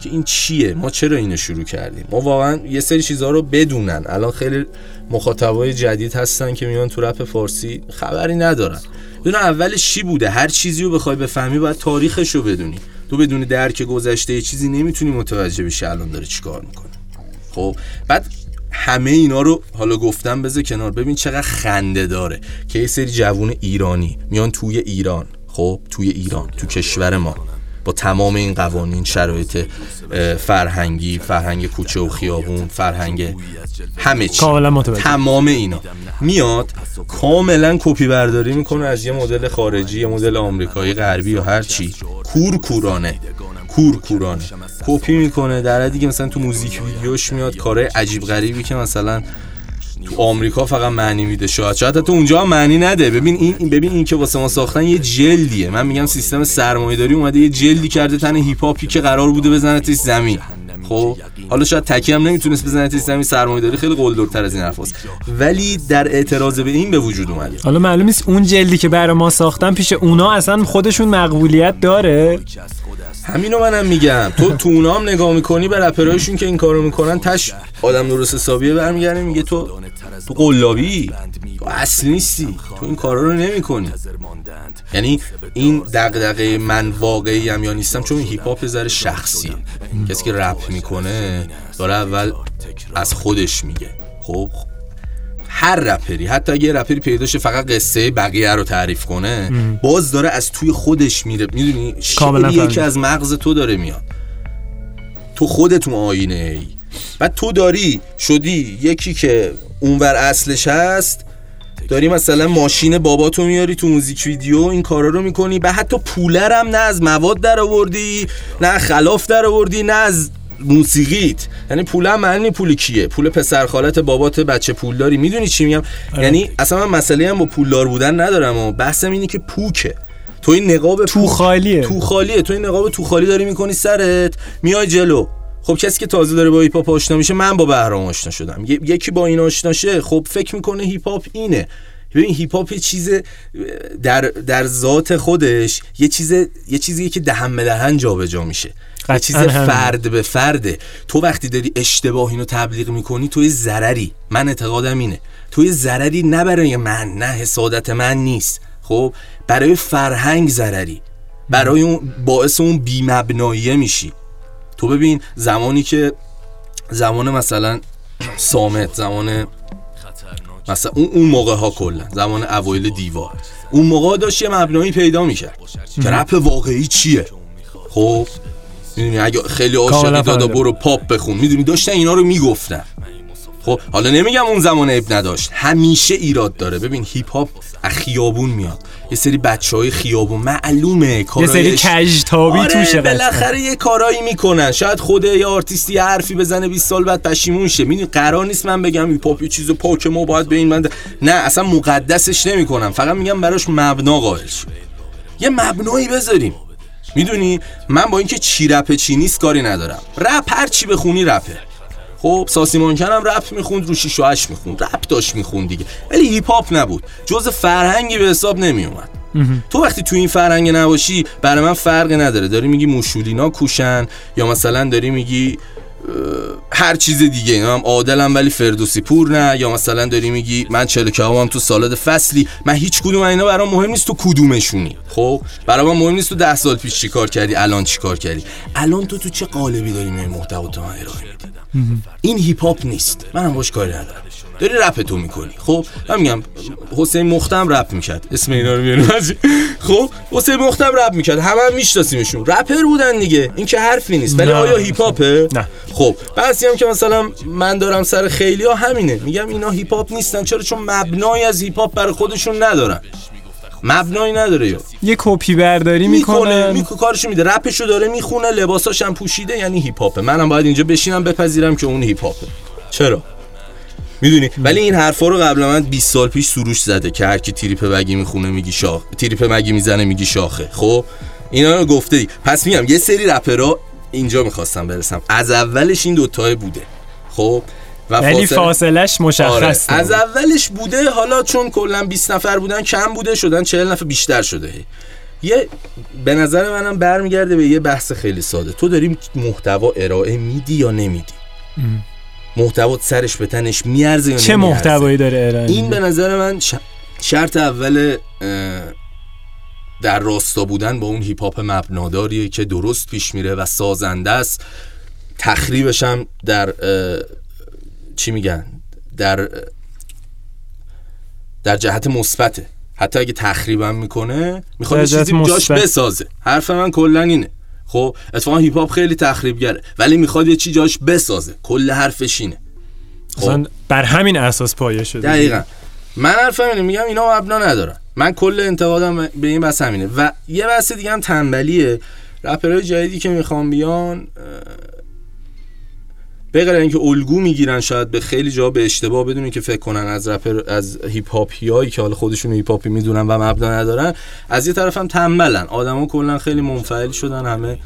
که این چیه؟ ما چرا اینو شروع کردیم؟ ما واقعا یه سری چیزها رو بدونن. الان خیلی مخاطبای جدید هستن که میان تو رپ فارسی خبری ندارن. بدون اولش چی بوده؟ هر چیزی رو بخوای بفهمی باید تاریخش رو بدونی. تو بدون درک گذشته چیزی نمی‌تونی متوجه بشی الان داره چیکار می‌کنه. خب بعد همه اینا رو حالا گفتم بذار کنار. ببین چقدر خنده داره. که یه سری جوون ایرانی میان توی ایران. خب توی ایران تو کشور ما. با تمام این قوانین شرایط فرهنگی فرهنگ کوچه و خیابون فرهنگ همه چی. تمام اینا. میاد کاملا کپی برداری می‌کنه از یه مدل خارجی یه مدل آمریکایی غربی یا هر چی. کور کورانه کور کورانه. کپی می‌کنه در که مثلا تو موزیک ویدیوش میاد کارهای عجیب غریبی که مثلا تو آمریکا فقط معنی میده. شاید شاید حتی اونجا هم معنی نده. ببین این ببین این که واسه ما ساختن یه جلدیه. من میگم سیستم سرمایه‌داری اومده یه جلدی کرده تن هیپ هاپی که قرار بوده بزنه توی زمین. خب؟ حالا شاید تکی هم نمی‌تونست بزنه توی زمین. سرمایه‌داری خیلی قلدرتر از این حرفاست ولی در اعتراض به این به وجود اومده. حالا معلوم نیست اون جلدی که برای ما ساختن پیش اونا اصلا خودشون مقبولیت داره. همینو منم میگم. تو تو اونا هم نگاه می‌کنی به رپرایشون که این کارو می‌کنن تش آدم درست حسابیه برمیگرده میگه تو تو قلابی؟ تو اصل نیستی. تو این کارا رو نمی‌کنی. یعنی این دغدغه من واقعی هم یا نیستم؟ چون هیپ هاپ ذره شخصیه. کسی که رپ می‌کنه داره اول از خودش میگه. خب؟ هر رپری حتی اگه رپری پیدا شه فقط قصه بقیه رو تعریف کنه باز داره از توی خودش میره. می‌دونی؟ شعریه که. از مغز تو داره میاد. تو خودت اون آینه ای. بعد تو داری شدی یکی که اونور اصلش هست داری مثلا ماشین باباتو میاری تو موزیک ویدیو این کارا رو می‌کنی و حتی پولرم نه از مواد در آوردی نه خلاف در آوردی نه از موسیقیت. یعنی پولم معنی پول کیه؟ پول پسر خالت بابات بچه پولداری می‌دونی چی میگم؟ یعنی اصلا من مسئله هم با پولدار بودن ندارم و بحثم اینه که پوکه. تو این نقاب تو خالیه. تو خالیه. تو این نقاب تو خالی داری می‌کنی سرت میای جلو. خب کسی که تازه داره با هیپ هاپ آشنا میشه من با بهرام آشنا شدم. ی- یکی با این آشنا شه خب فکر می‌کنه هیپ هاپ اینه. ببین هیپ هاپ یه چیز در در ذات خودش یه چیز یه چیزیه که دهن به دهن جابجا میشه. یه چیز. فرد به فرده. تو وقتی داری اشتباه اینو تبلیغ می‌کنی تو یه ضرری. من اعتقادم اینه. تو یه ضرری نه برای من نه حسادت من نیست. خب؟ برای فرهنگ ضرری. برای اون باعث اون بیمبناییه میشی. تو ببین زمانی که زمان مثلا سامت زمان مثلا اون اون موقع ها کلا زمان اوایل دیوار. اون موقع داشت یه مبنایی پیدا می‌کرد که رپ واقعی چیه؟ خب می‌دونی اگه خیلی عاشقی دادا. برو پاپ بخون. می‌دونی داشتن اینا رو می‌گفتن. خب حالا نمیگم اون زمان عیب نداشت. همیشه ایراد داره. ببین هیپ هاپ از خیابون میاد. یه سری بچه های خیابون. معلومه یه سری کجتابی آره توشه. بالاخره یه کارایی می‌کنن. شاید خود یه آرتیستی یه حرفی بزنه 20 سال بعد پشیمون شه. می‌دونی قرار نیست من بگم هیپ هاپ یه چیز پاک ما باید به این من نه اصلا مقدسش نمی‌کنم. فقط میگم براش مبنا قائل شو. یه مبنایی بذاریم. می‌دونی من با اینکه چی رپ چی نیست کاری ندارم. رپ هر چی بخونی رپه. خب ساسی مانکن هم رپ می‌خوند رو 6 و 8 می‌خوند. رپ داشت می‌خوند دیگه. ولی هیپ هاپ نبود. جز فرهنگی به حساب نمیومد تو وقتی تو این فرهنگ نباشی برای من فرقی نداره. داری میگی موشولینا کوشن یا مثلا داری میگی هر چیز دیگه اینا هم عادلم ولی فردوسی پور نه. یا مثلا داری میگی من چلو کبابم تو سالاد فصلی. من هیچ کدوم اینا برام مهم نیست تو کدومشونی. خب؟ برای من مهم نیست تو ده سال پیش چی کار کردی الان چی کار کردی. الان تو تو چه قالبی داری میای محتوا تو من ارائه میدی؟ این هیپ هاپ نیست. منم باش کاری ندارم. داری رپ تو می‌کنی. خب من میگم حسین مخته‌م رپ می‌کرد. اسم اینا رو بیاریم. خب حسین مخته‌م رپ می‌کرد. همه هم میشناسیمشون. رپر بودن دیگه. این که حرفی نیست. ولی. آیا هیپ هاپه نه. خب بعضی هم که مثلا من دارم سر خیلی ها همینه. میگم اینا هیپ هاپ نیستن. چرا؟ چون مبنایی از هیپ هاپ برای خودشون ندارن. مبنایی نداره. یا یه کپی برداری می‌کنه میکو کارشو میده. رپشو داره می‌خونه. لباساش هم پوشیده. یعنی هیپ هاپه منم باید اینجا بشینم بپذیرم که اون هیپ هاپه چرا؟ می‌دونی؟ ولی این حرفا رو قبل من 20 سال پیش سروش زده که هر کی تریپ مگی می‌خونه میگی شاخ. تریپ مگی می‌زنه میگی شاخه. خب؟ اینا رو گفته دی. پس میگم یه سری رپرها اینجا می‌خواستم برسم. از اولش این دوتای بوده. خب؟ و ولی فاصله- فاصلش آره. مشخص از نبود. اولش بوده حالا چون کلا 20 نفر بودن کم بوده شدن 40 نفر بیشتر شده. یه به نظر منم برمیگرده به یه بحث خیلی ساده. تو داری محتوا ارائه میدی یا نمیدی؟ محتوا سرش به تنش میارزه یا چه؟ محتوایی داره ارائه این؟ به نظر من ش- شرط اول در راستا بودن با اون هیپ هاپ مبناداریه که درست پیش میره و سازنده است تخریبش هم در چی میگن در در جهت مثبته حتی اگه تخریبم می‌کنه می‌خواد چیزی جاش. بسازه حرف من کلا اینه خب اتفاقا هیپ هاپ خیلی تخریبگره ولی می‌خواد یه چی جاش بسازه. کل حرفش اینه. خب. بر همین اساس پایه شده. دقیقا. من حرفم اینه میگم اینا مبنا ندارن. من کل انتقادم به این بحث همینه. و یه بحث دیگه هم تنبلیه. رپرهای جدیدی که می‌خوام بیان به غیر اینکه الگو می‌گیرن شاید به خیلی جا به اشتباه بدونی که فکر کنن از رپر از هیپ هاپیایی که حالا خودشون هیپ هاپی می‌دونن و مبنا ندارن از یه طرف هم تنبلن آدما کلا خیلی منفعل شدن همه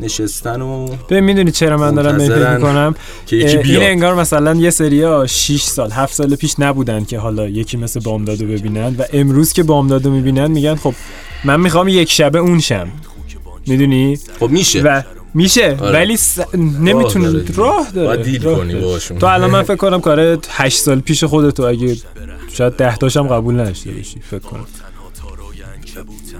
نشستن و ببین می‌دونی چرا من دارم به فکر منتظرن می‌کنم؟ که یکی این انگار مثلا یه سریا 6 سال 7 سال پیش نبودن که حالا یکی مثل بامدادو ببینن و امروز که بامدادو می‌بینن میگن خب من می‌خوام یک شبه اون شم. می‌دونی؟ خب میشه. و میشه. آره. ولی س... نمی‌تونه راه داره. باید دیل کنی. باشون. تو الان من فکر کنم کار 8 سال پیش خودتو اگه شاید 10 تاشم قبول نداشته باشی فکر کنم.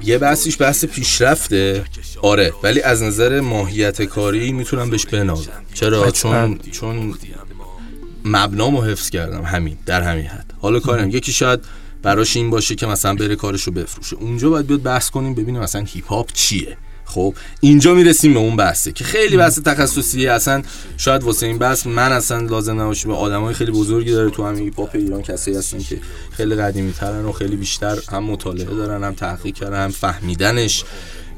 یه بحثیش بحث پیشرفته. آره ولی از نظر ماهیت کاری می‌تونم بهش بنازم چرا. چون چون مبنامو حفظ کردم. همین در همین حد. حالا کارم یکی شاید براش این باشه که مثلا بره کارشو بفروشه. اونجا باید بیاد بحث کنیم ببینیم مثلا هیپ هاپ چیه. خب اینجا می‌رسیم به اون بحثه که خیلی بحث تخصصیه. اصلا شاید واسه این بحث من اصلا لازم نباشه به آدمای خیلی بزرگی داره تو همین هیپ هاپ ایران کسایی هستن که خیلی قدیمی ترن و خیلی بیشتر هم مطالعه دارن هم تحقیق کردن هم فهمیدنش.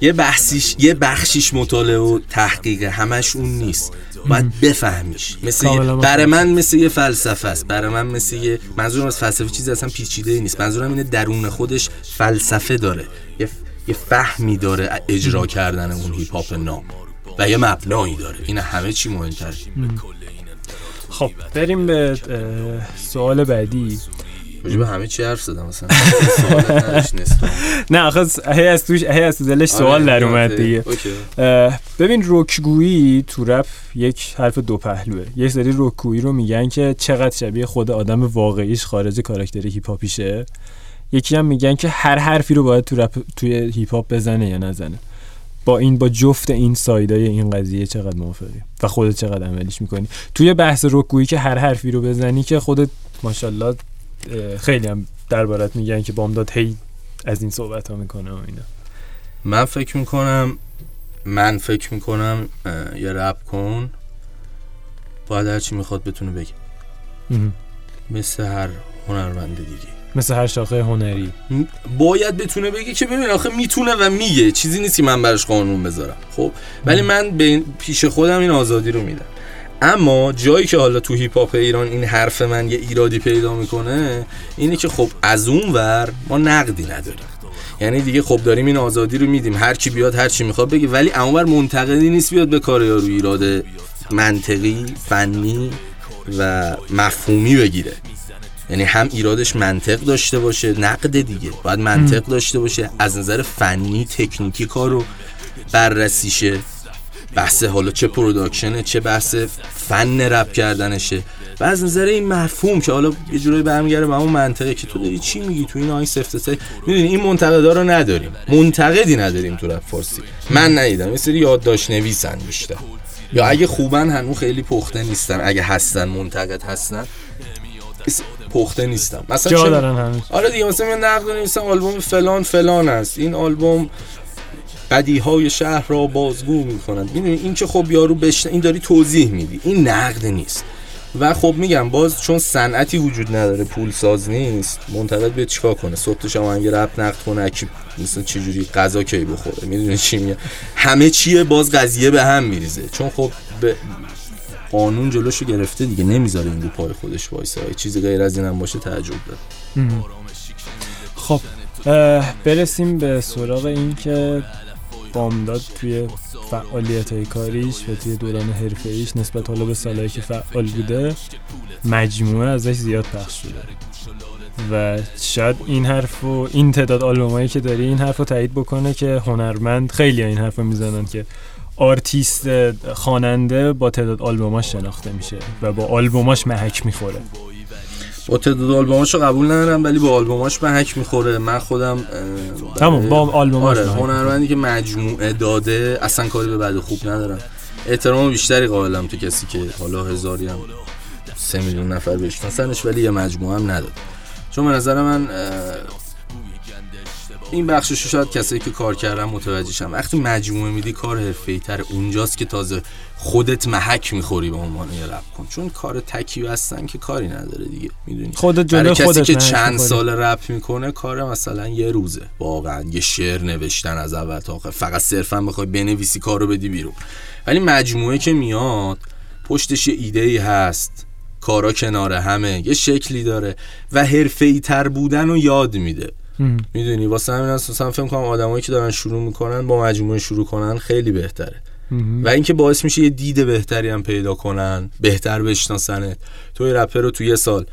یه بحثیش یه بخشیش مطالعه و تحقیق همش اون نیست. باید بفهمیش. مثل برای من مثل یه فلسفه است. برای من مثل یه منظورم از فلسفه چیزی اصلا پیچیده ای نیست. منظورم اینه درون خودش فلسفه داره. یه, یه فهمی داره اجرا کردن اون هیپ هاپ نام. و یه مبنایی داره. این همه چی مهمتره. خب بریم به سوال بعدی. به همه چی حرف زدم مثلا. سوال. نه آخه س- هی از توش هی از دلش سوال آره، در اومد okay. دیگه ببین رکگویی تو رپ یک حرف دو پهلوه. یه سری رکگویی رو میگن که چقدر شبیه خود آدم واقعیش خارج کاراکتر هیپ هاپیشه یکی هم میگن که هر حرفی رو باید تو رپ توی هیپ هاپ بزنه یا نزنه. با این با جفت این سایدای این قضیه چقدر موافقی؟ و خودت چقدر عملیش می‌کنی؟ توی بحث رکگویی که هر حرفی رو بزنی که خودت ماشاءالله خیلی هم دربارت میگن که بامداد هی از این صحبت ها می‌کنه و اینا. من فکر می‌کنم من فکر می‌کنم یه رپ کن. باید هرچی می‌خواد بتونه بگه. مثل هر هنرمند دیگه. مثل هر شاخه هنری. باید بتونه بگه که ببین آخه می‌تونه و میگه. چیزی نیست که من براش قانون بذارم. خب؟ ولی من به پیش خودم این آزادی رو میدم. اما جایی که حالا تو هیپ هاپ ایران این حرف من یه ایرادی پیدا می‌کنه اینه که خب از اون ور ما نقدی نداریم. یعنی دیگه خب داریم این آزادی رو میدیم. هر کی بیاد هر چی می‌خواد بگه. ولی اونور منتقدی نیست بیاد به کار یارو ایراد منطقی فنی و مفهومی بگیره. یعنی هم ایرادش منطق داشته باشه نقد دیگه. باید منطق داشته باشه از نظر فنی تکنیکی کارو بررسیشه بحث حالا چه پروداکشنه چه بحث فن رپ کردنشه. و از نظر این مفهوم که حالا یه جورایی برمیگره به اون منطقه که تو داری چی میگی تو این آهنگ سفت سه می‌دونی این منتقدا رو نداریم. منتقدی نداریم تو رپ فارسی. من ندیدم. یه سری یادداشت نویسن بیشتر. یا اگه خوبن هنوز خیلی پخته نیستن. اگه هستن منتقد هستن. پخته نیستم. مثلا جا چه- دارن هنوز. آره دیگه مثلا نقد نویسن آلبوم فلان فلان است. این آلبوم بدیهای شهر را بازگو می‌کنند می‌دونی این که خب یارو بشن این داری توضیح میدی. این نقد نیست. و خب میگم باز چون صنعتی وجود نداره پول ساز نیست منتقد به چیکار کنه؟ صبح شما انگه رپ نقد کنه کی مثلا چه جوری غذا کی بخوره؟ می‌دونی چی میگم؟ همه چیه باز قضیه به هم میریزه. چون خب به قانون جلوشو گرفته دیگه نمی‌ذاره این رو پای خودش وایسه. چیزی غیر از اینم باشه تعجب داره. خب برسیم به سراغ این که بامداد توی فعالیت های کاریش و توی دوران حرفه ایش نسبت حالا به سالهایی که فعال بوده مجموعه ازش زیاد پخش شده. و شاید این حرف و این تعداد آلبومایی که داری این حرف رو تایید بکنه که هنرمند خیلی این حرف رو می‌زنن که آرتیست خواننده با تعداد آلبوماش شناخته میشه و با آلبوماش محک می‌خوره. با تعداد آلبوماشو قبول ندارم ولی با آلبوماش محک می‌خوره. من خودم تمام با آلبوماش آره هنرمندی که مجموعه داده اصلا کاری به و خوب ندارم. احترام بیشتری قائلم تو کسی که حالا هزاری هم سه میلیون نفر بشناسنش ولی یه مجموعه هم نداد. چون به نظر من این بخشش شاید کسایی که کار کردن متوجه شن. وقتی مجموعه میدی کار حرفه‌ای تر اونجاست که تازه خودت محک می‌خوری به عنوان یه رپ کن. چون کار تکی هستن که کاری نداره دیگه. می‌دونی؟ خودت جلو کسی خودت که چند. سال رپ می‌کنه کار مثلا یه روزه. واقعا یه شعر نوشتن از اول تا آخر. فقط صرفا بخوای بنویسی کارو بدی بیرون. ولی مجموعه که میاد پشتش یه ایده ای هست. کارا کنار همه. یه شکلی داره. و حرفه‌ای تر بودن رو یاد میده. می‌دونی واسه همین مثلا فکر کنم آدمایی که دارن شروع می‌کنن با مجموعه شروع کنن خیلی بهتره. و اینکه باعث میشه یه دید بهتری هم پیدا کنن بهتر بشناسنت. تو یه رپر رو تو یه سال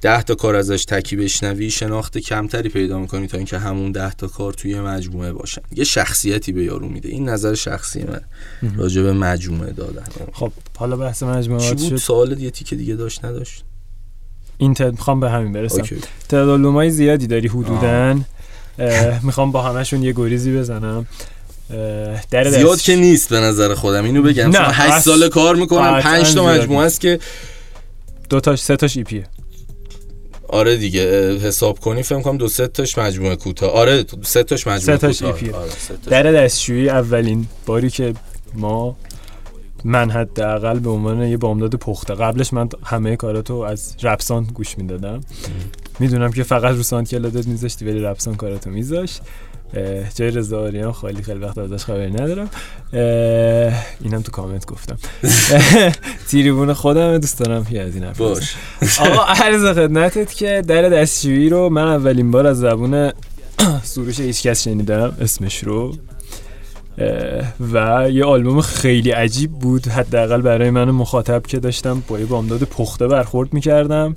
ده تا کار ازش تکی بشنوی شناخت کمتری پیدا می‌کنی تا اینکه همون ده تا کار توی مجموعه باشن. یه شخصیتی به یارو میده. این نظر شخصی من. راجع به مجموعه دادن. خب حالا بحث چی مجموعات بود؟ سوال یه تیکه دیگه داشت نداشت؟ این می‌خوام به همین برسم. تعداد زیادی داری حدودا. می‌خوام با همشون یه گریزی بزنم. در زیاد دست- که نیست به نظر خودم. اینو بگم. نه، چون 8 اص- سال کار می‌کنم. قطعاً 5 تا مجموعه است که دو تاش سه تاش ایپیه آره دیگه حساب کنی فکر کنم دو سه تاش مجموعه کوتاه. آره سه تاش مجموعه کوتاه. آره،. در دستشویی اولین باری که ما من حداقل به عنوان یه بامداد پخته. قبلش من همه کاراتو از رپسان گوش می‌دادم. می‌دونم که فقط رو ساند کلادت میذاشتی ولی رپسان کاراتو میذاشت جای رضا آریان خالی خیلی وقت ازش خبری ندارم. اینم تو کامنت گفتم. تیریبون خودم دوست دارم یه از این حرف. باش. آقا عرض خدمتت که در دستشویی رو من اولین بار از زبون سروش هیچکس شنیدم اسمش رو. و یه آلبوم خیلی عجیب بود. حداقل برای من مخاطب که داشتم با یه بامداد پخته برخورد می‌کردم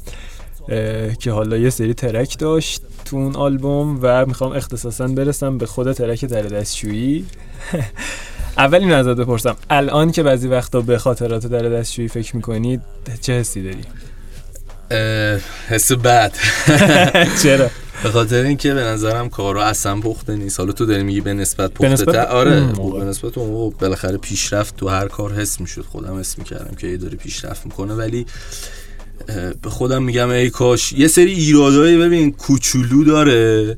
که حالا یه سری ترک داشت تو اون آلبوم و می‌خوام اختصاصا برسم به خود ترک در دستشویی. اول این ازت بپرسم. الان که بعضی وقتا به خاطرات در دستشویی فکر می‌کنی چه حسی داری؟ حس بد. چرا؟ به خاطر اینکه به نظرم کارا اصلا پخته نیست. حالا تو داری میگی به نسبت پخته تر؟ آره. به نسبت اون بالاخره پیشرفت تو هر کار حس می‌شد. خودم حس می‌کردم که ای داره پیشرفت می‌کنه ولی به خودم میگم ای کاش یه سری ایرادایی ببین کوچولو داره.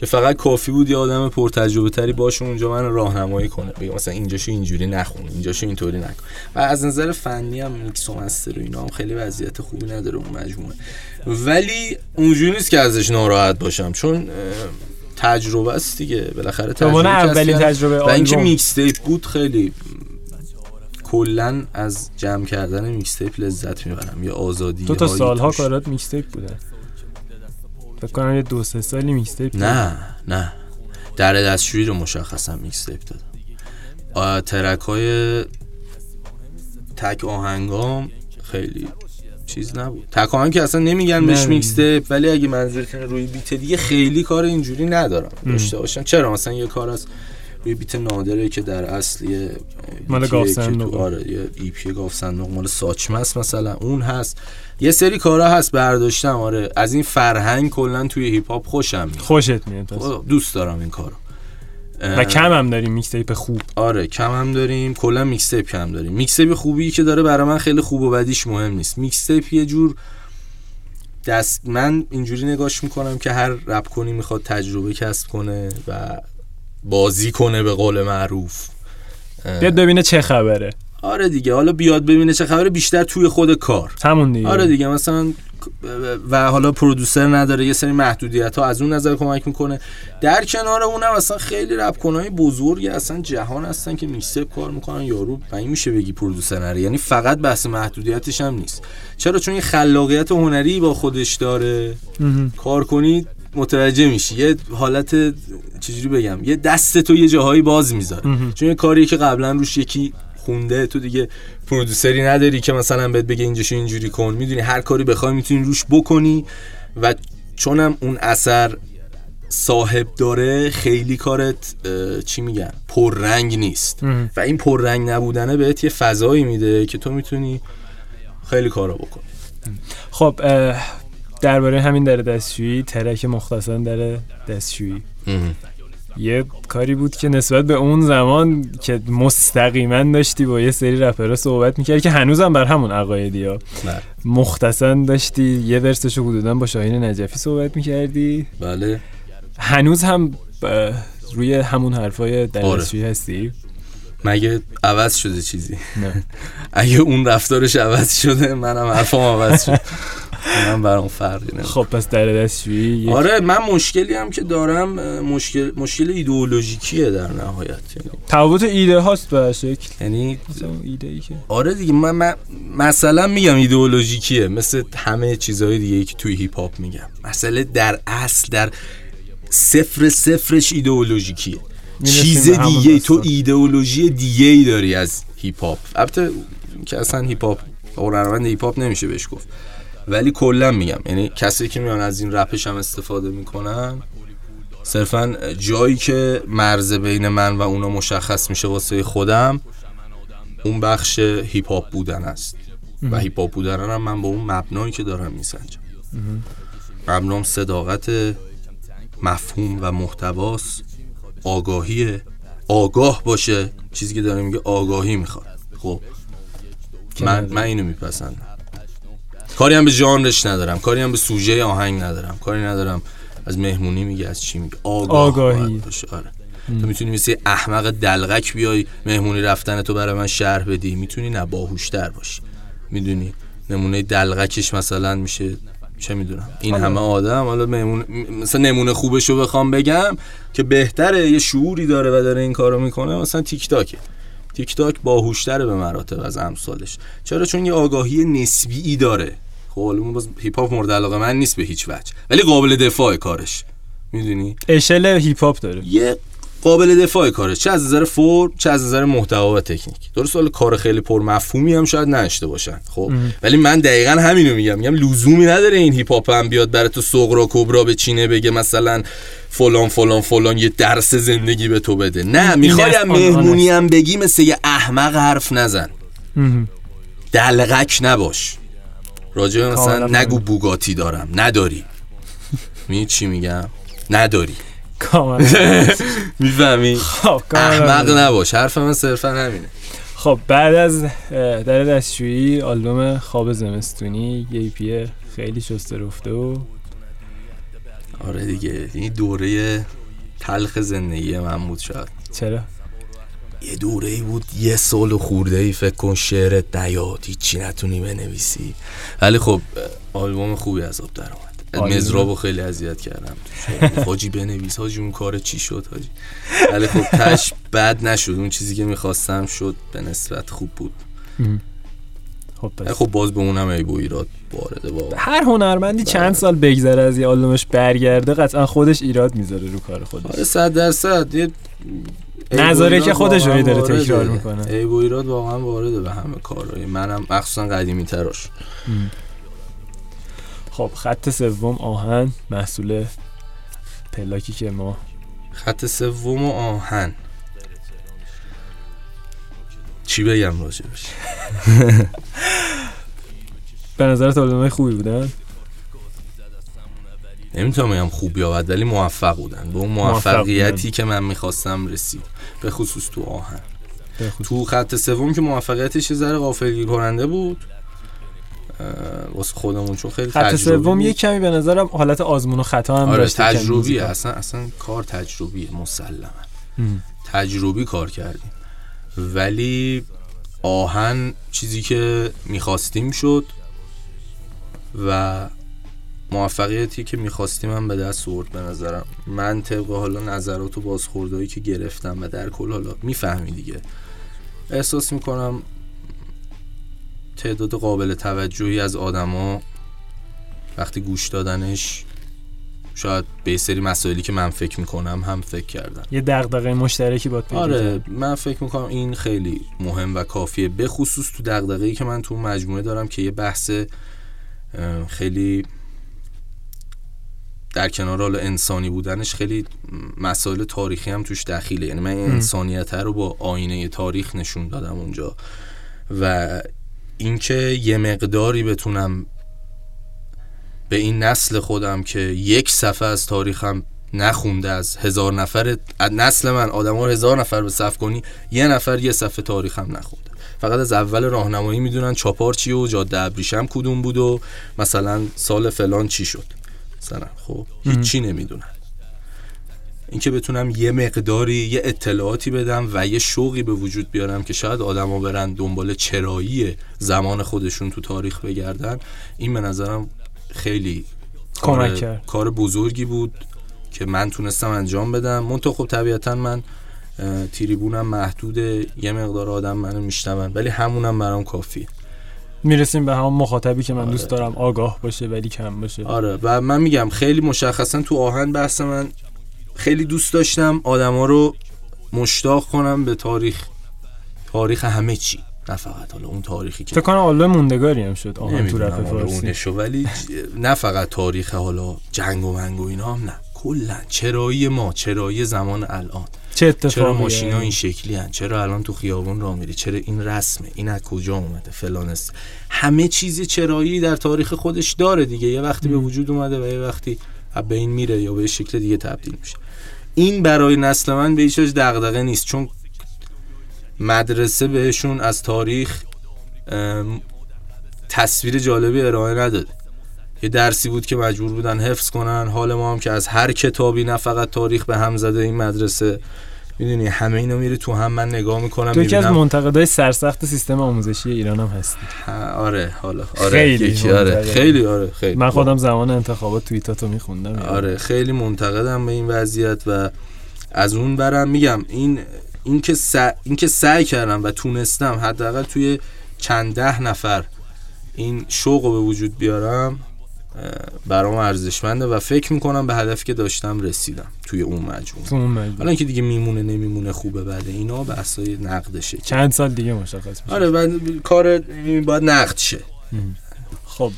که فقط کافی بود یه آدم پرتجربه تری باشه اونجا من راهنمایی کنه بگه مثلا اینجاشو اینجوری نخون اینجاشو اینطوری نکن و از نظر فنی هم میکس و master و اینا هم خیلی وضعیت خوبی نداره اون مجموعه ولی اونجوری نیست که ازش ناراحت باشم چون تجربه است دیگه بالاخره به تجربه اولین. تجربه و اینکه. mixtape بود خیلی کلا از جمع کردن mixtape لذت می‌برم. یه آزادی تو تا سالها. کارات mixtape بودن فکر کنم یه دو سه سالی mixtape نه نه. در دستشویی رو مشخصا mixtape دادم. track های تک آهنگام خیلی چیز نبود. تک آهنگ که اصلا نمیگن بهش نه. میکس تیپ ولی اگه منظورتون روی بیت دیگه خیلی کار اینجوری ندارم. داشته باشم. چرا؟ مثلا یه کار از روی بیت نادره که در اصل یه مال بیتیه گاف که صندوق. تو آره یه ایپی گاف صندوق مال ساچمه است مثلا. اون هست. یه سری کارا هست برداشتم آره. از این فرهنگ کلا توی هیپ هاپ خوشم میاد. خوشت میاد. خب، دوست دارم این کارو. و کم هم داریم mixtape خوب. آره کم هم داریم. کلا mixtape کم داریم. mixtape خوبی که داره برای من خیلی خوب و بدیش مهم نیست. mixtape یه جور دست من اینجوری نگاش می‌کنم که هر رپ کنی می‌خواد تجربه کسب کنه و بازی کنه به قول معروف. بیاد ببینه چه خبره. آره دیگه حالا بیاد ببینه چه خبره بیشتر توی خود کار. همون دیگه. آره دیگه مثلا و حالا producer نداره یه سری محدودیت ها از اون نظر کمک می‌کنه. در کنار اونم اصلا خیلی رپ کنهای بزرگی اصلا جهان هستن که میکسپ کار می‌کنن یارو و این میشه بگی پرودوسر نره. یعنی فقط بحث محدودیتش هم نیست. چرا؟ چون یه خلاقیت هنری با خودش داره. کار کنی متوجه میشی. یه حالت چجوری بگم؟ یه دست تو یه جاهایی باز می‌ذاره. چون یه کاریه که قبلا روش یکی خونده تو دیگه پرودوسری نداری که مثلا بهت بگه اینجاشو اینجوری کن. می‌دونی هر کاری بخوای می‌تونی روش بکنی و چونم اون اثر صاحب داره خیلی کارت چی میگن؟ پررنگ نیست. و این پررنگ نبودنه بهت یه فضایی میده که تو می‌تونی خیلی کارا بکنی. خب درباره همین در دستشویی ترک مختصرا در دستشویی. یه کاری بود که نسبت به اون زمان که مستقیما داشتی با یه سری رپرها صحبت می‌کردی که هنوزم بر همون عقایدی ها. مختصا داشتی یه ورسشو حدودا با شاهین نجفی صحبت می‌کردی. بله. هنوز هم روی همون حرفای آره. دستشویی هستی؟ مگه عوض شده چیزی؟ نه. اگه اون رفتارش عوض شده منم حرفم عوض شد من برام فرقی نمی‌کنه. خب پس در دستشویی آره من مشکلی هم که دارم مشکل مشکل ایدئولوژیکیه در نهایت یعنی تفاوت ایده هاست به شکل. یعنی ایده ای که آره دیگه من, من مثلا میگم ایدئولوژیکیه مثل همه چیزهای دیگه که توی هیپ هاپ میگم. مسئله در اصل در صفر صفرش ایدئولوژیکیه. چیز دیگه تو. ایدئولوژی دیگه ای داری از هیپ هاپ. البته که اصلا هیپ هاپ هنرمند هیپ هاپ نمیشه بهش گفت. ولی کلا میگم یعنی کسی که میان از این رپش هم استفاده می‌کنن صرفا جایی که مرز بین من و اونا مشخص میشه واسه خودم اون بخش هیپ هاپ بودن است. و هیپ هاپ بودن هم من با اون مبنایی که دارم میسنجم. مبنام صداقت مفهوم و محتواست آگاهیه آگاه باشه. چیزی که داره میگه آگاهی می‌خواد. خب من, من اینو میپسندم. کاری هم به ژانرش ندارم کاری هم به سوژه آهنگ ندارم کاری ندارم. از مهمونی میگه از چی میگه؟ آگاه آگاهی. باشه. آره. تو می‌تونی مثل احمق دلغک بیای مهمونی رفتن تو برای من شرح بدی. می‌تونی نه باهوشتر باشی. می‌دونی؟ نمونه دلغکش مثلا میشه چه می‌دونم. این همه آدم حالا مهمون مثلا نمونه خوبش رو بخوام بگم که بهتره یه شعوری داره و داره این کارو می‌کنه. مثلا تیک تاکه تیک تاک باهوشتره به مراتب از امثالش. چرا؟ چون یه آگاهی نسبی داره. خب حالا باز هیپ هاپ مورد علاقه من نیست به هیچ وجه. ولی قابل دفاع کارش. می‌دونی؟ اشل هیپ هاپ داره. یه قابل دفاع کارش. چه از نظر فرم چه از نظر محتوا و تکنیک. درست حالا کار خیلی پر مفهومی هم شاید نداشته باشن. خب ولی من دقیقا همینو میگم. میگم لزومی نداره این هیپ هاپ هم بیاد برای تو صغری کبری بچینه بگه مثلا فلان فلان فلان یه درس زندگی به تو بده. نه می‌خوای مهمونی هم بگی مثل یه احمق حرف نزن. دلقک نباش. راجع مثلا نگو بوگاتی دارم. نداری. می چی میگم؟ نداری. می‌فهمی؟ خب احمق نباش. حرف من صرفا همینه. خب بعد از در دستشویی آلبوم خواب زمستونی یه ایپی خیلی شسته رفته و آره دیگه. این دوره تلخ زندگی من بود شاید. چرا؟ یه دوره ای بود یه سال خورده ای فکر کن شعرت نیاد هیچی نتونی بنویسی. ولی خب آلبوم خوبی از آب در. اومد. مزرابو خیلی اذیت کردم. حاجی بنویس حاجی اون کار چی شد حاجی؟ ولی خب تش بد نشد. اون چیزی که می‌خواستم شد به نسبت خوب بود. خب خب باز به اونم ای ایراد وارده واقعا. هر هنرمندی چند سال بگذره از یه آلبومش برگرده قطعا خودش ایراد می‌ذاره رو کار خودش. آره صد درصد. یه نظاره که خودش رو واقعا داره. تکرار می‌کنه. عیب و ایراد واقعا وارده به همه کارهای. منم مخصوصا قدیمی تراش خب خط سوم آهن محصول پلاکی که ما خط سوم و آهن. چی بگم راجبش؟ به نظرت آلبومای خوبی بودن. نمی‌تونم بگم خوب یا ولی موفق بودن به اون موفق موفقیتی. که من می‌خواستم رسید به خصوص تو آهن به خصوص. تو خط سوم که موفقیتش یه ذره غافلگیر کننده بود واسه خودمون چون خیلی خط تجربی سوم. یه کمی به نظرم حالت آزمون و خطا هم آره تجربیه موزیکا. اصلا اصلا کار تجربیه مسلما. تجربی کار کردیم ولی آهن چیزی که می‌خواستیم شد و موفقیتی که می‌خواستیم هم به دست آورد به نظرم. من طبق حالا نظرات و بازخوردهایی که گرفتم و در کل حالا می‌فهمی دیگه. احساس می‌کنم تعداد قابل توجهی از آدما وقتی گوش دادنش شاید به سری مسائلی که من فکر می‌کنم هم فکر کردن. یه دغدغه مشترکی با پیدا آره. من فکر می‌کنم این خیلی مهم و کافیه به خصوص تو دغدغه‌ای که من تو مجموعه دارم که یه بحث خیلی در کنار حالا انسانی بودنش خیلی مسائل تاریخی هم توش دخیله. یعنی من انسانیت رو با آینه تاریخ نشون دادم اونجا. و اینکه یه مقداری بتونم به این نسل خودم که یک صفحه از تاریخم نخونده از هزار نفر از نسل من آدم ها هزار نفر به صف کنی یه نفر یه صفحه تاریخم نخونده. فقط از اول راهنمایی می‌دونن چاپار چیه و جاده ابریشم کدوم بود و مثلا سال فلان چی شد. مثلا خب. هیچی نمی‌دونن اینکه بتونم یه مقداری یه اطلاعاتی بدم و یه شوقی به وجود بیارم که شاید آدما برن دنبال چرایی زمان خودشون تو تاریخ بگردن این به نظرم خیلی کار- کمک کرد. کار بزرگی بود که من تونستم انجام بدم. منتها خب طبیعتا من تریبونم محدوده. یه مقدار آدم منو میشنون ولی همونم برام کافیه. می‌رسیم به همون مخاطبی که من دوست دارم. آگاه باشه ولی کم باشه. آره و من میگم خیلی مشخصا تو آهن بحث من خیلی دوست داشتم آدما رو مشتاق کنم به تاریخ. تاریخ همه چی. نه فقط حالا اون تاریخی که فکر کنم آلبوم موندگاری هم شد. آهن تو رپ فارسی. ولی نه فقط تاریخ حالا جنگ و منگ و اینا هم نه. کلا چرایی ما چرایی زمان الان. چه اتفاقی چرا ماشینا این شکلی هن؟ چرا الان تو خیابون راه میری؟ چرا این رسمه؟ این از کجا اومده؟ فلان است. همه چیز چرایی در تاریخ خودش داره دیگه. یه وقتی به وجود اومده و یه وقتی از بین میره یا به شکل دیگه تبدیل میشه. این برای نسل من به هیچ دغدغه نیست. چون مدرسه بهشون از تاریخ تصویر جالبی ارائه نداده. یه درسی بود که مجبور بودن حفظ کنن. حال ما هم که از هر کتابی نه فقط تاریخ به هم زده این مدرسه. می‌دونی همه اینا میره تو هم من نگاه می‌کنم تو یکی از منتقدای سرسخت سیستم آموزشی ایران هم هستی. آره حالا آره خیلی آره. خیلی آره خیلی. من خودم زمان انتخابات توییتاتو میخوندم. آره خیلی منتقدم به این وضعیت و از اون برم میگم این این که سع... این که سعی کردم و تونستم حداقل توی چند ده نفر این شوق رو به وجود بیارم برام ارزشمنده و فکر می‌کنم به هدفی که داشتم رسیدم توی اون مجموعه. حالا اینکه دیگه میمونه نمیمونه خوبه بده اینا بحثای نقدشه چند سال دیگه مشخص میشه. آره بعد کار باید نقد شه. خب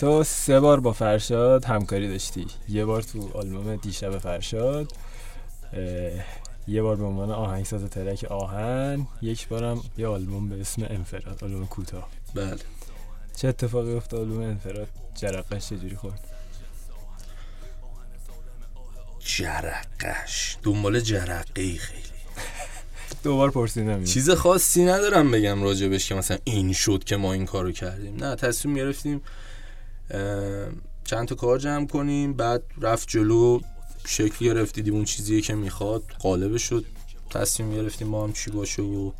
تو سه بار با فرشاد همکاری داشتی. یه بار تو آلبوم دیشب فرشاد یه بار به عنوان آهنگساز ترک آهن یک بارم یه آلبوم به اسم انفراد آلبوم کوتاه. بله. چه اتفاقی افتاد؟ آلبوم انفراد جرقش چجوری خورد؟ جرقش. دنبال جرقه ای خیلی. دوبار پرسیدم. چیز خاصی ندارم بگم راجبش که مثلا این شد که ما این کارو کردیم. نه تصمیم گرفتیم چند تا کار جمع کنیم بعد رفت جلو شکل گرفت دیدیم اون چیزیه که می‌خواد قالب شد. تصمیم گرفتیم ما هم چی باشه و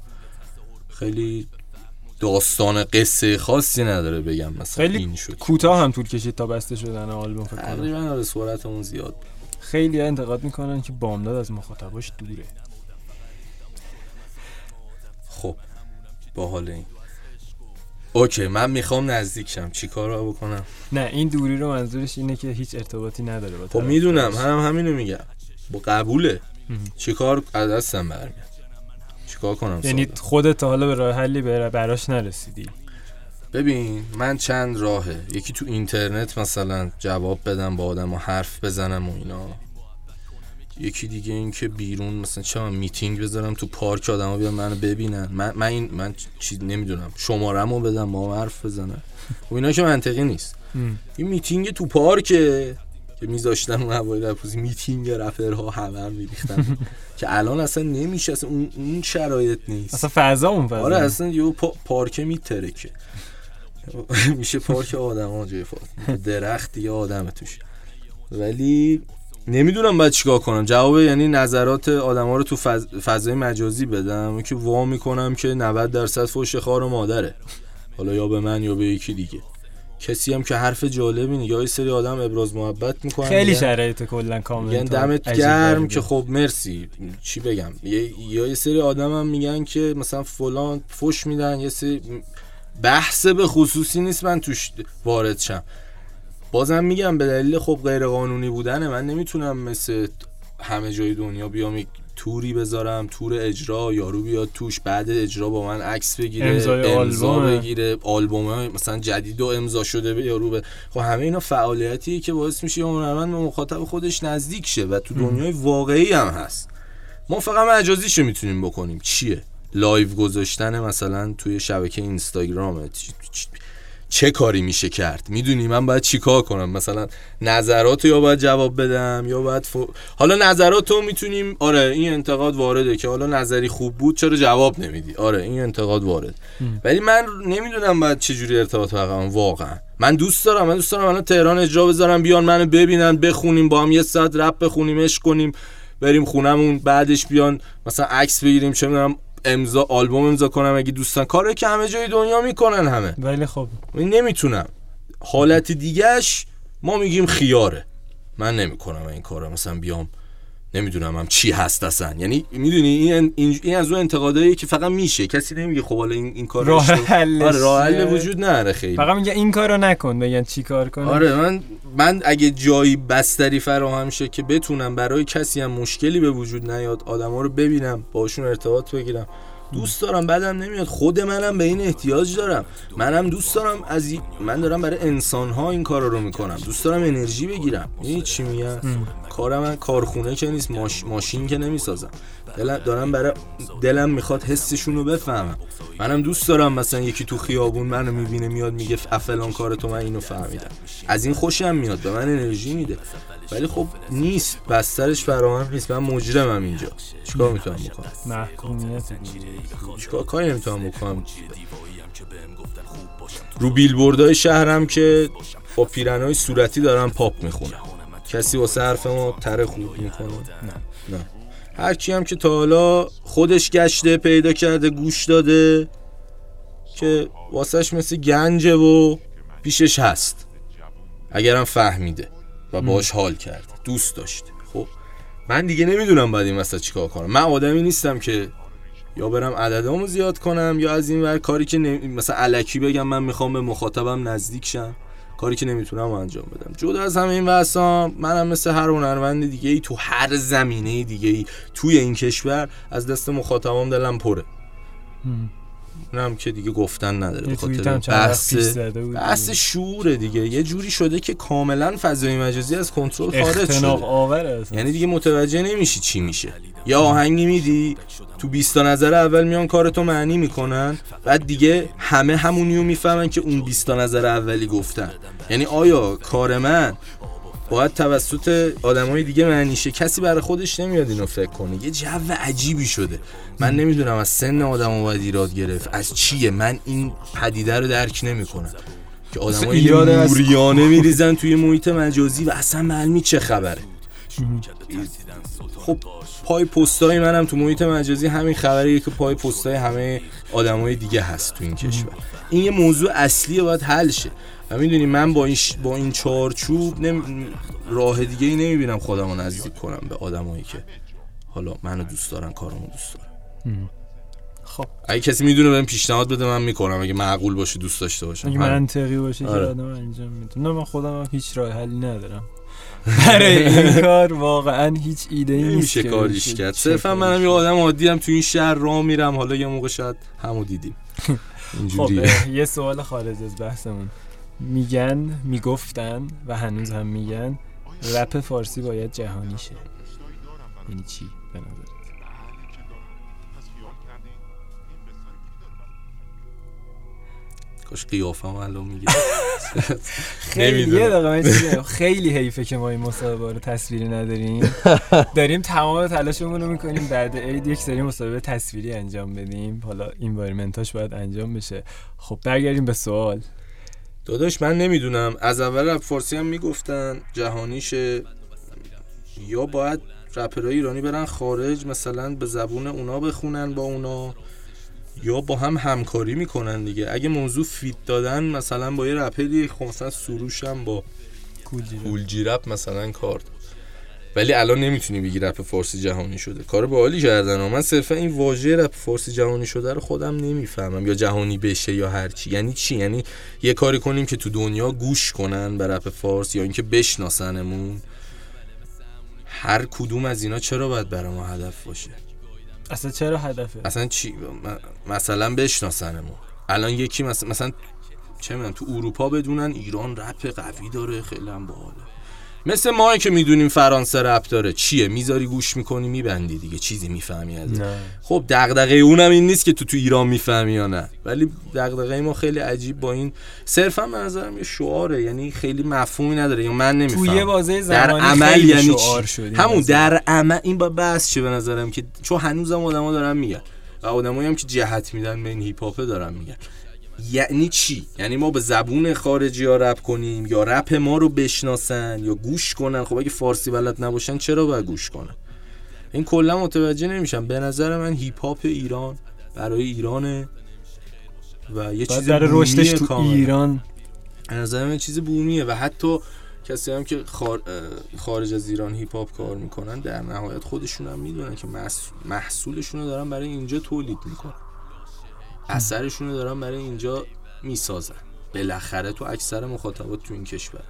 خیلی داستان قصه خاصی نداره بگم مثلا خیلی این شد. کوتاه هم طول کشید تا بسته شدن آلبوم فکر کنم. تقریبا آره سرعتمون زیاد بود. خیلی انتقاد می‌کنن که بامداد از مخاطباش دوره. خب با حال این. اوکی من می‌خوام نزدیک شم. چی کار رو بکنم؟ نه این دوری رو منظورش اینه که هیچ ارتباطی نداره با خب می‌دونم. هم همینو میگم. با قبوله. چی کار از دستم برمیاد؟ چی کار کنم یعنی ساده؟ خودت حالا به راه حلی بر- براش نرسیدی؟ ببین من چند راهه. یکی تو اینترنت مثلا جواب بدم با آدم و حرف بزنم و اینا. یکی دیگه این که بیرون مثلا چه من میتینگ بذارم تو پارک آدما بیان منو ببینن. من من این من چیز نمی‌دونم. شماره‌مو بدم هم حرف بزنم و اینا که منطقی نیست. این میتینگ تو پارکه. که میذاشتن اون هوای رفوزی میتینگ رپرها همه هم میریختن. که الان اصلا نمیشه اصلا اون, اون شرایط نیست. اصلا فضا اون فضا. آره اصلا یه پا پارک میترکه. میشه پارک آدم ها جای درخت دیگه آدم توش. ولی نمی‌دونم باید چیکار کنم. جواب یعنی نظرات آدم ها رو تو فض... فضای مجازی بدم. که وا می‌کنم که 90 درصد فوش خار و مادره. حالا یا به من یا به یکی دیگه. کسی هم که حرف جالبی نگه یه سری آدم ابراز محبت می‌کنن خیلی شرایط کلا کامل میگن دمت گرم که خب مرسی. چی بگم؟ یه- یا یه سری آدم هم میگن که مثلا فلان فش میدن یه سری بحث به خصوصی نیست من توش وارد شم. بازم میگم به دلیل خب غیر قانونی بودنه من نمی‌تونم مثل همه جای دنیا بیام یک توری بذارم تور اجرا یارو بیاد توش بعد اجرا با من عکس بگیره امضای امضا آلبومه. بگیره. آلبوم مثلا جدید و امضا شده به یارو به خب همه اینا فعالیتیه که باعث میشه هنرمند به مخاطب خودش نزدیک شه و تو دنیای واقعی هم هست. ما فقط مجازیشو می‌تونیم بکنیم. چیه؟ live گذاشتن مثلا توی شبکه اینستاگرام چه کاری میشه کرد؟ می‌دونی من باید چیکار کنم؟ مثلا نظرات یا باید جواب بدم یا باید ف... حالا نظرات رو می‌تونیم آره این انتقاد وارده که حالا نظری خوب بود چرا جواب نمیدی؟ آره این انتقاد وارد. ولی من نمی‌دونم باید چجوری ارتباط برقرار واقعا. من دوست دارم من دوست دارم الان تهران اجرا بذارم بیان منو ببینن بخونیم با هم یه ساعت رپ بخونیم عشق کنیم بریم خونمون بعدش بیان مثلا عکس بگیریم چه می‌دونم امضا آلبوم امضا کنم اگه دوستان. کاری که همه جای دنیا می‌کنن همه. ولی خب. من نمی‌تونم. حالت دیگهش ما میگیم خیاره. من نمی‌کنم این کارو. مثلا بیام نمی‌دونم هم چی هست اصلا. یعنی می‌دونی این, این, این از اون انتقادایی که فقط میشه. کسی نمیگه خب حالا این, این کار راه حلش. آره راه حل؟ وجود نداره خیلی. فقط میگه این کارو نکن بگن چی کار کنه. آره من من اگه جایی بستری فراهم شه که بتونم برای کسی هم مشکلی به وجود نیاد آدما رو ببینم باشون ارتباط بگیرم. دوست دارم بعدم نمیاد. خود منم به این احتیاج دارم. منم دوست دارم از این- من دارم برای انسان ها این کار رو می‌کنم. دوست دارم انرژی بگیرم. این چی میگم؟ کارم من کارخونه که نیست ماش... ماشین که نمی‌سازم. دلم دارم برای دلم می‌خواد حسشون رو بفهمم. منم دوست دارم مثلا یکی تو خیابون منو می‌بینه میاد میگه ف- فلان کار تو من اینو فهمیدم. از این خوشم میاد به من انرژی میده. ولی خب نیست بسترش فراهم نیست. من مجرمم اینجا. چیکار می‌تونم بکنم؟ محکومیت. چیکار کاری نمی‌تونم بکنم؟ رو بیلبوردهای شهرم که با پیرنهای صورتی دارن پاپ می‌خونن. کسی واسه حرف ما تره خوب می‌کنه؟ نه. نه. هر کی هم که تا حالا خودش گشته پیدا کرده گوش داده که واسهش مثل گنجه و پیشش هست. اگرم فهمیده و باش حال کرده دوست داشته. خب من دیگه نمی‌دونم باید این وسط چیکار کنم. من آدمی نیستم که یا برم عددامو زیاد کنم یا از این ور کاری که نمی... مثلا علکی بگم من می‌خوام به مخاطبم نزدیک شم. کاری که نمی‌تونم انجام بدم. جدا از همه این وسام منم مثل هر هنرمند دیگه ای تو هر زمینه دیگه ای توی این کشور از دست مخاطبام دلم پره. اونم که دیگه گفتن نداره به خاطر بحث. بحث شعوره دیگه. یه جوری شده که کاملا فضای مجازی از کنترل خارج شده. یعنی دیگه متوجه نمیشی چی میشه. یا آهنگی میدی تو 20 تا نظر اول میان کارتو معنی می‌کنن بعد دیگه همه همونیو می‌فهمن که اون 20 تا نظر اولی گفتن. یعنی آیا کار من باید توسط آدمای دیگه معنی شه کسی برای خودش نمیاد اینو فکر کنه. یه جو عجیبی شده. من نمی‌دونم از سن آدمو باید ایراد گرفت. از چیه؟ من این پدیده رو درک نمی‌کنم. که آدمای ایراد از- موریانه میریزن توی محیط مجازی و اصلا معلومی چه خبره. خب پای پستای منم تو محیط مجازی همین خبریه که پای پستای همه آدمای دیگه هست تو این کشور. این یه موضوع اصلیه باید حل شه. و می‌دونی من با این ش- با این چارچوب نمی... راه دیگه ای نمی‌بینم خودم رو نزدیک کنم به آدمایی که حالا منو دوست دارن کارمو دوست دارن. خب. اگه کسی می‌دونه بهم پیشنهاد بده من می‌کنم. اگه معقول باشه دوست داشته باشم. اگه. منطقی باشه که آره. آدم انجام میده نه من خودم هم هیچ راه حلی ندارم. برای این کار واقعا هیچ ایده ای نیست نمیشه که کاریش کرد. صرفا منم یه آدم عادی هم تو این شهر راه میرم. حالا یه موقع شاید همو دیدیم. خب اینجوریه اه، یه سوال خارج از بحثمون. میگن می‌گفتن و هنوز هم میگن رپ فارسی باید جهانی شه. یعنی چی؟ به نظر کاش قیافم الان میگه. خیلی. یه دقیقه. خیلی حیفه که ما این مسابقه رو تصویری نداریم. داریم تمام تلاشمون رو می‌کنیم. بعد عید یک سری مسابقه تصویری انجام بدیم. حالا اینوایرمنتاش باید انجام بشه. خب برگردیم به سوال. داداش من نمی‌دونم. از اول رپ فارسی هم می‌گفتن جهانیشه یا باید رپرهای ایرانی برن خارج مثلا به زبون اونا بخونن با اونا یا با هم همکاری می‌کنن دیگه. اگه موضوع feat دادن مثلا با یه رپری خب مثلا سروش هم با کوجی Kool G Rap مثلا کار. ولی الان نمی‌تونی بگی رپ فارسی جهانی شده. کار باحالی کردن. من صرفا این واژه رپ فارسی جهانی شده رو خودم نمی‌فهمم. یا جهانی بشه یا هر چی. یعنی چی؟ یعنی یه کاری کنیم که تو دنیا گوش کنن به رپ فارس یا اینکه بشناسنمون. هر کدوم از اینا چرا باید برای ما هدف باشه؟ اصلا چرا هدفه؟ اصلا چی؟ مثلا بشناسنمون. الان یکی مثلا, مثلا چه می‌دونم تو اروپا بدونن ایران رپ قوی داره خیلی هم باحاله. مثل ما که می‌دونیم فرانسه رپ داره. چیه؟ می‌ذاری گوش می‌کنی میبندی دیگه. چیزی می‌فهمی از خب دغدغه اونم این نیست که تو تو ایران می‌فهمی یا نه. ولی دغدغه ما خیلی عجیب با این. صرفا به نظرم یه شعاره یعنی خیلی مفهومی نداره. یا من نمی‌فهمم. توی بازه در زمانی عمل خیلی یعنی شعار؟ شد همون. در عمل. این با بحث چه به نظرم که چون هنوزم آدما دارن میگن. و آدمایی هم که جهت میدن به این هیپ هاپ دارن میگن. یعنی چی؟ یعنی ما به زبون خارجی ها رپ کنیم یا رپ ما رو بشناسن یا گوش کنن؟ خب اگه فارسی بلد نباشن چرا باید گوش کنن؟ این کلا متوجه نمیشم. به نظر من هیپ هاپ ایران برای ایرانه و یه چیز در رشدش بومیه تو کاملا. ایران. به نظر من چیز بومیه و حتی کسی هم که خار... خارج از ایران هیپ هاپ کار می‌کنن در نهایت خودشون هم می‌دونن که محص- محصولشون رو دارن برای اینجا تولید می‌کنن. اثرشون رو دارن برای اینجا می‌سازن. بالاخره تو اکثر مخاطبات تو این کشور.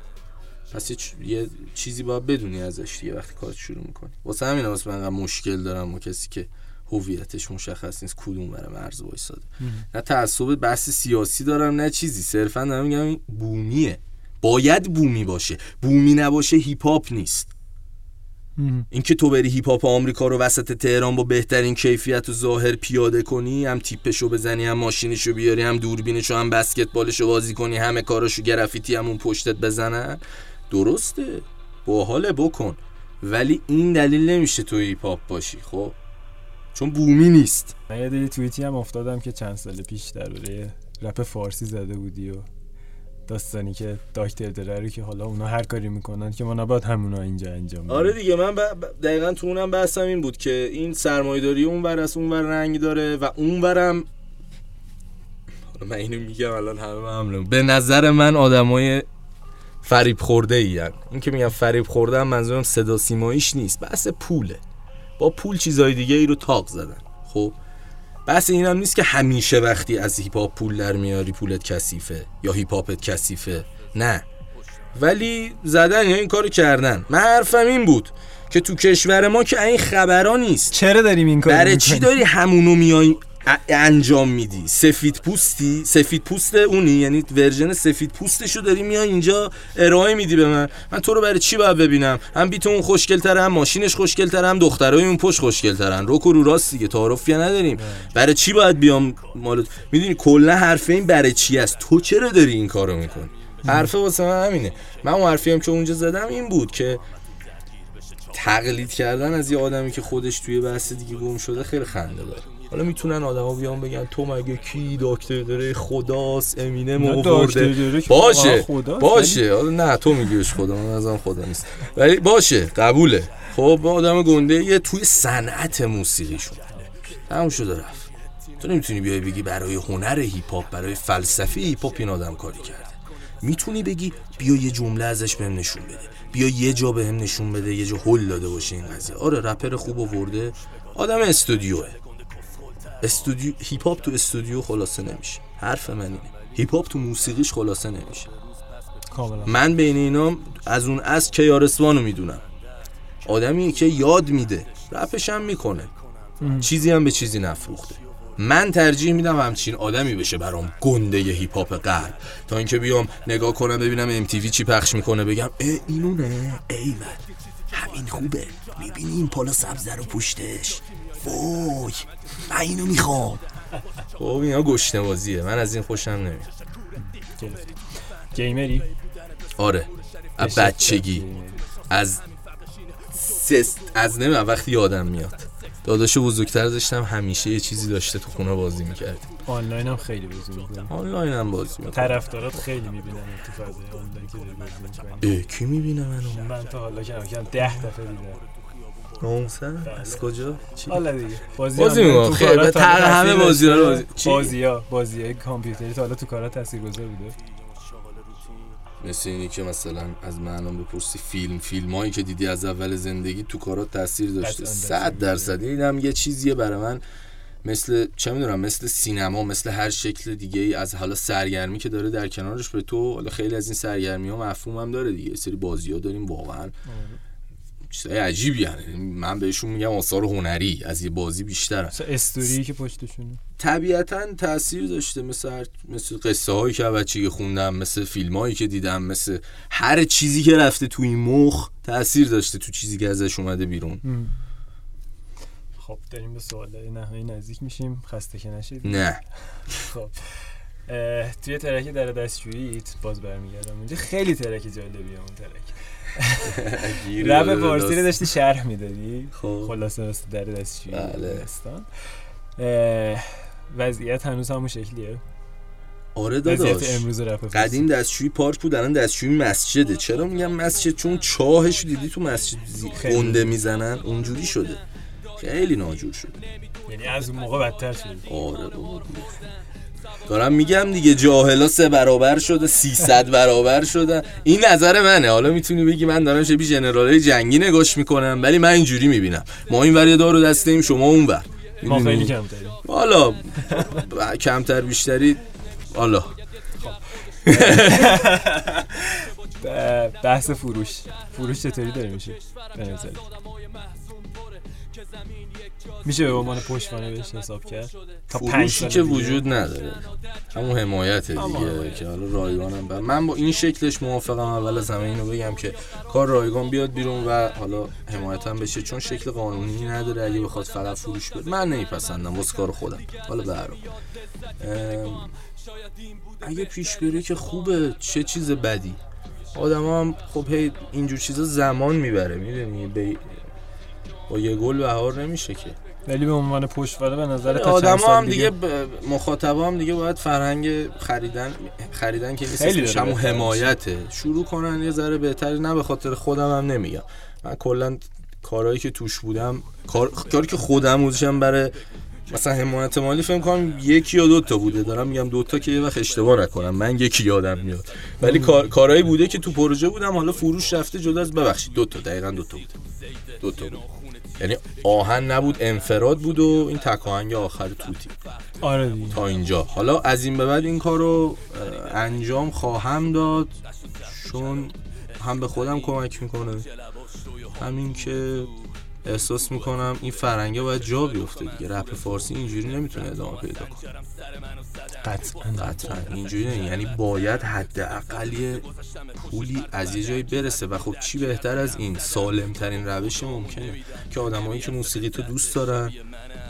پس یه, چیزی باید بدونی ازش دیگه وقتی کار شروع می‌کنی. واسه همین واسه من مشکل دارم با کسی که هویتش مشخص نیست کدوم وره مرز وایساده. نه تعصب بحث سیاسی دارم نه چیزی. صرفا دارم میگم این بومیه. باید بومی باشه. بومی نباشه هیپ هاپ نیست. اینکه تو بری هیپ هاپ آمریکا رو وسط تهران با بهترین کیفیت و ظاهر پیاده کنی هم تیپشو بزنی هم ماشینشو بیاری هم دوربینشو هم بسکتبالشو بازی کنی همه کاراشو گرافیتی همون پشتت بزنن درسته. باحاله بکن. ولی این دلیل نمیشه تو هیپ هاپ باشی خب؟ چون بومی نیست. من یاد یه توییتی هم افتادم که چند سال پیش درباره رپ فارسی زده بودی و داستانی که داکتر دره رو که حالا اونا هر کاری می‌کنن که ما نباید همونا اینجا انجام بدیم. آره دیگه من ب... دقیقا تو اونم بحثم این بود که این سرمایه‌داری اون ور از اون ور رنگ داره و اون حالا من اینو میگم الان همه معموله به نظر من آدمای فریب خورده ای این که میگم فریب خورده هم منظورم صدا سیماییش نیست بحث پوله. با پول چیزای دیگه ای رو تاخت زدن. خب؟ بحث این هم نیست که همیشه وقتی از هیپ هاپ پول در میاری پولت کثیفه یا هیپ هاپت کثیفه. نه. ولی زدن یا این کارو کردن. من حرفم این بود که تو کشور ما که این خبرا نیست. چرا داریم این کار برای چی داری همونو میای انجام میدی. سفید پوستی؟ سفید پوست اونی؟ یعنی version سفید پوستشو داری میای اینجا ارائه میدی به من. من تو رو برای چی باید ببینم؟ هم بیت اون خوشگل تره هم ماشینش خوشگل تره هم دخترای اون پشت خوشگل ترن روک و رو راست دیگه تعارفی نداریم. برای چی باید بیام مال می‌دونی کلا حرف این برای چی است؟ تو چرا داری این کارو می‌کنی؟ حرفه واسه من همینه. من اون حرفی هم که اونجا زدم این بود که تقلید کردن از یه آدمی که خودش توی بحث دیگه گم شده خیلی خنده داره. حالا می‌تونن آدما بیان بگن تو مگه کی دکتر داره؟ خداست امینه که باشه باشه. حالا نه تو میگیش خدا من ازم خدا نیست. ولی باشه قبوله. خب با آدم گنده یه توی صنعت موسیقیشون. تموم شده رفت. تو نمی‌تونی بیای بگی برای هنر هیپ هاپ برای فلسفه هیپ هاپ این آدم کاری کرده. می‌تونی بگی بیا یه جمله ازش بهم نشون بده. بیا یه جا بهم نشون بده یه جا هل داده باشه این قضیه. آره رپر خوب آورده. آدم استودیوه. استودیو هیپ هاپ تو استودیو خلاصه نمیشه. حرف من اینه. هیپ هاپ تو موسیقیش خلاصه نمیشه. من بین اینا از اون از KRS-One و می‌دونم. آدمی که یاد میده رپش هم می‌کنه. چیزی هم به چیزی نفروخته. من ترجیح میدم همچین آدمی بشه برام گنده ی هیپ هاپ غرب. تا اینکه بیام نگاه کنم ببینم MTV چی پخش می‌کنه بگم اه اینونه ایول. همین خوبه. می‌بینی این پالا سبزه رو پشتش وای من اینو می‌خوام. خب اینا گشنوازیه من از این خوشم نمیاد. گیمری؟ آره. از بچگی. از سست از نمی‌دونم وقتی یادم میاد. داداشو بزرگتر داشتم همیشه یه چیزی داشته تو خونه بازی می‌کرد. آنلاین هم خیلی بازی می‌کنم آنلاین هم بازی می‌کرد طرفدارات خیلی می‌بینن تو فضای آنلاین که داری بازی کی می‌بینه منو؟ من تا حالا کم کم ده دفعه دیدم. ناموسن از کجا؟ حالا دیگه. بازی بازی. تو خیلی. تق همه رو داشته؟ بازی- چی؟ بازی‌ها بازی کامپیوتری تا حالا تو کارا تاثیرگذار بوده. مثل اینی که مثلا از من بپرسی فیلم. فیلم هایی که دیدی از اول زندگی تو کارات تاثیر داشته. صد درصد. این هم یه چیزیه برای من. مثل چه می‌دونم مثل سینما مثل هر شکل دیگه ای از حالا سرگرمی که داره در کنارش به تو حالا خیلی از این سرگرمی ها مفهوم هم داره دیگه. سری بازی ها داریم واقعا. چیزای عجیبی یعنی من بهشون میگم آثار هنری از یه بازی مثلا استوری که پشتشونه. طبیعتا تاثیر داشته. مثل. مثل قصه هایی که بچگی خوندم مثل فیلم هایی که دیدم مثل هر چیزی که رفته تو این مخ تاثیر داشته تو چیزی که ازش اومده بیرون. خب داریم به سوال نهایی نزدیک میشیم. خسته که نشید نه. خب توی ترک در دستشوییت باز برمیگردم. اونجا خیلی ترک جالبیه اون ترک رب فارسی رو داشتی شرح می‌دادی؟ خب. خلاصه مثل در دستشویی بله. وضعیت هنوز همون شکلیه. آره داداش. امروز قدیم دستشویی پارک بود الان دستشویی مسجده. چرا میگم مسجد؟ چون چاهش دیدی تو مسجد. گنده می‌زنن اونجوری شده. خیلی ناجور شده. یعنی از اون موقع بدتر شد آره. دارم میگم دیگه جاهلا سه برابر شده 300 برابر شدن این نظر منه. حالا می‌تونی بگی من دارم شبیه ژنرالای جنگی نگاش می‌کنم ولی من اینجوری می‌بینم. ما این ور یه دار و دسته ایم شما اون ور. ما؟ خیلی کم داریم حالا کمتر بیشتری حالا. بحث فروش. فروش چطوری داره میشه؟ به نظر میشه به عنوان پشتوانه بهش حساب کرد؟ تا پنج که. وجود نداره. همون حمایت دیگه. که حالا رایگانم بر من با این شکلش موافقم. اول از همه اینو بگم که کار رایگان بیاد بیرون و حالا حمایت هم بشه. چون شکل قانونی نداره. اگه بخواد فقط فروش بده من نمیپسندم. واسه کار خودم. حالا برام اگه پیش بره که خوبه. چه چیز بدی. آدم هم خب هی اینجور چیزا زمان می‌بره. می‌دونی؟ به با یه گل بهار نمیشه که. ولی به عنوان پشتوانه به نظر تا آدم سال هم دیگه ب- مخاطبا هم دیگه باید فرهنگ خریدن خریدن که نیست بهتر حمایته. شروع کنن یه ذره بهتر. نه به خاطر خودم هم نمیگم. من کلا کارهایی که توش بودم کار کاری که خودم بودشم برای مثلا حمایت مالی فکر کنم یکی یا دو تا بوده. دارم میگم دو تا که یه وقت اشتباه نکنم. من یکی یادم میاد. ولی کار کارهایی بوده که تو پروژه بودم. حالا فروش رفته جدا از ببخشید. دو تا. دقیقاً دو تا بوده. دو تا بود. یعنی آهن نبود انفراد بود و این تکاهنگ آخر توتی. آره دیگه. تا اینجا. حالا از این به بعد این کار رو انجام خواهم داد. چون هم به خودم کمک می‌کنه. همین که احساس می‌کنم این فرنگه باید جا بیفته دیگه. رپ فارسی اینجوری نمی‌تونه ادامه پیدا کنه. قطعا. قطعا. اینجوری نه یعنی باید حداقل پولی از یه جایی برسه. و خب چی بهتر از این؟ سالم ترین روش ممکنه. که آدمایی که موسیقی تو دوست دارن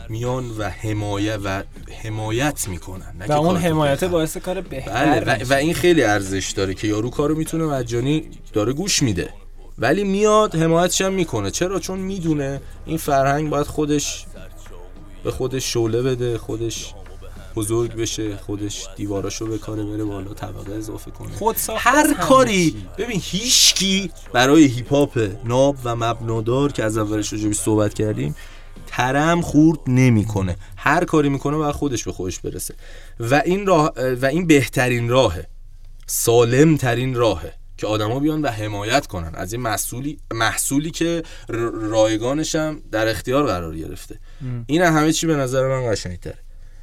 میان و حمایت و حمایت می‌کنن. و اون حمایت. باعث کار بهتر بله. و, و این خیلی ارزش داره که یارو کارو می‌تونه مجانی داره گوش میده. ولی میاد حمایتش هم می‌کنه. چرا؟ چون می‌دونه این فرهنگ باید خودش به خودش شعله بده خودش بزرگ بشه خودش دیواراشو بکاره بره بالا طبقه اضافه کنه. خود هر کاری. ببین هیچکی برای هیپ هاپ ناب و مبنادار که از اولش راجبش صحبت کردیم ترم خورد نمی‌کنه. هر کاری می‌کنه باید خودش به خودش برسه. و این راه و این بهترین راهه. سالم ترین راهه. که آدما بیان و حمایت کنن. از این محصولی محصولی که رایگانش هم در اختیار قرار گرفته. این همه چی به نظر من قشنگتره.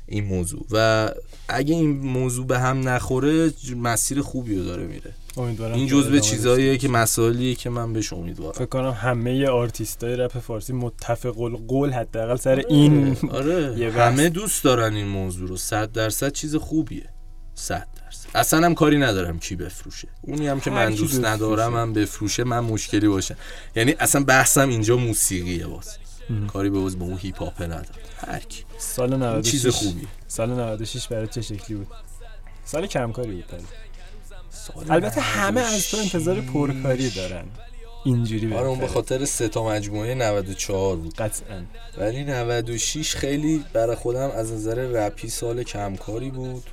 این موضوع. و اگه این موضوع به هم نخوره مسیر خوبی رو داره میره. امیدوارم این جزء چیزاییه که مسائلیه که من بهش امیدوارم. فکر کنم همه آرتیستای رپ فارسی متفق القول حداقل سر این آره. یه بحث. همه دوست دارن این موضوع رو. صد درصد چیز خوبیه. صد. درصد اصلا هم کاری ندارم کی بفروشه. اونی هم که من دوست بفروشه. ندارم هم بفروشه من مشکلی باشه یعنی اصلا بحثم اینجا موسیقیه باز. کاری به باز با اون هیپ هاپ ندارم. هر کی. سال این 96 چیز خوبیه. سال 96 برای چه شکلی بود؟ سال کمکاری بود برای. سال البته همه از تو انتظار پرکاری دارن. اینجوری آره اون به. خاطر سه تا مجموعه 94 بود. قطعا. ولی 96 خیلی برای خودم از نظر رپی سال کمکاری بود.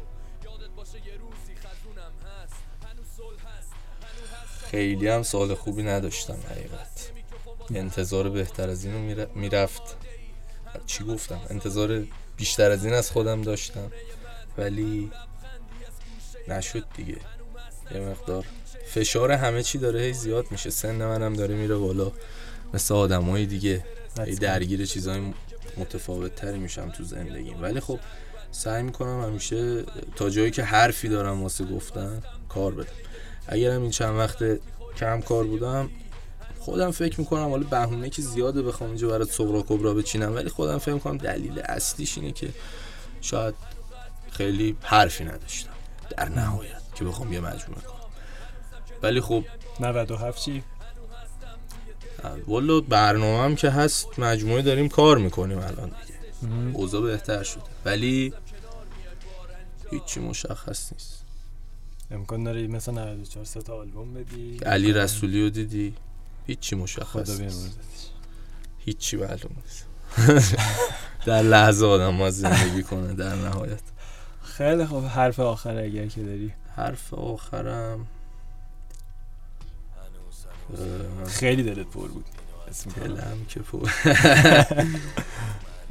خیلی هم سال خوبی نداشتم حقیقت. انتظار بهتر از اینو میر- می‌رفت. چی گفتم؟ انتظار بیشتر از این از خودم داشتم. ولی نشد دیگه. یه مقدار فشار همه چی داره هی زیاد میشه. سن منم داره میره بالا. مثل آدمای دیگه. هی درگیر چیزای متفاوت تری میشم تو زندگیم. ولی خب سعی می‌کنم همیشه تا جایی که حرفی دارم واسه گفتن کار بدم. اگرم این چند وقت کم کار بودم خودم فکر می‌کنم حالا بهونه که زیاده بخوام اینجا برای صغرا کبرا بچینم ولی خودم فکر می‌کنم دلیل اصلیش اینه که شاید خیلی حرفی نداشتم در نهایت که بخوام یه مجموعه کنم. ولی خب 97 چی؟ والا برنامه هم که هست مجموعه داریم کار می‌کنیم الان دیگه. اوضاع بهتر شده. ولی هیچی مشخص نیست. امکان داره مثلا 94 سه تا آلبوم بدی؟ علی رسولی رو دیدی؟ هیچی مشخص خدا نیست. هیچی معلوم نیست. در لحظه آدم ما زندگی کنه در نهایت. خیلی خوب. حرف آخر اگر که داری. حرف آخرم. خیلی دلت پر بود. دلم که پر.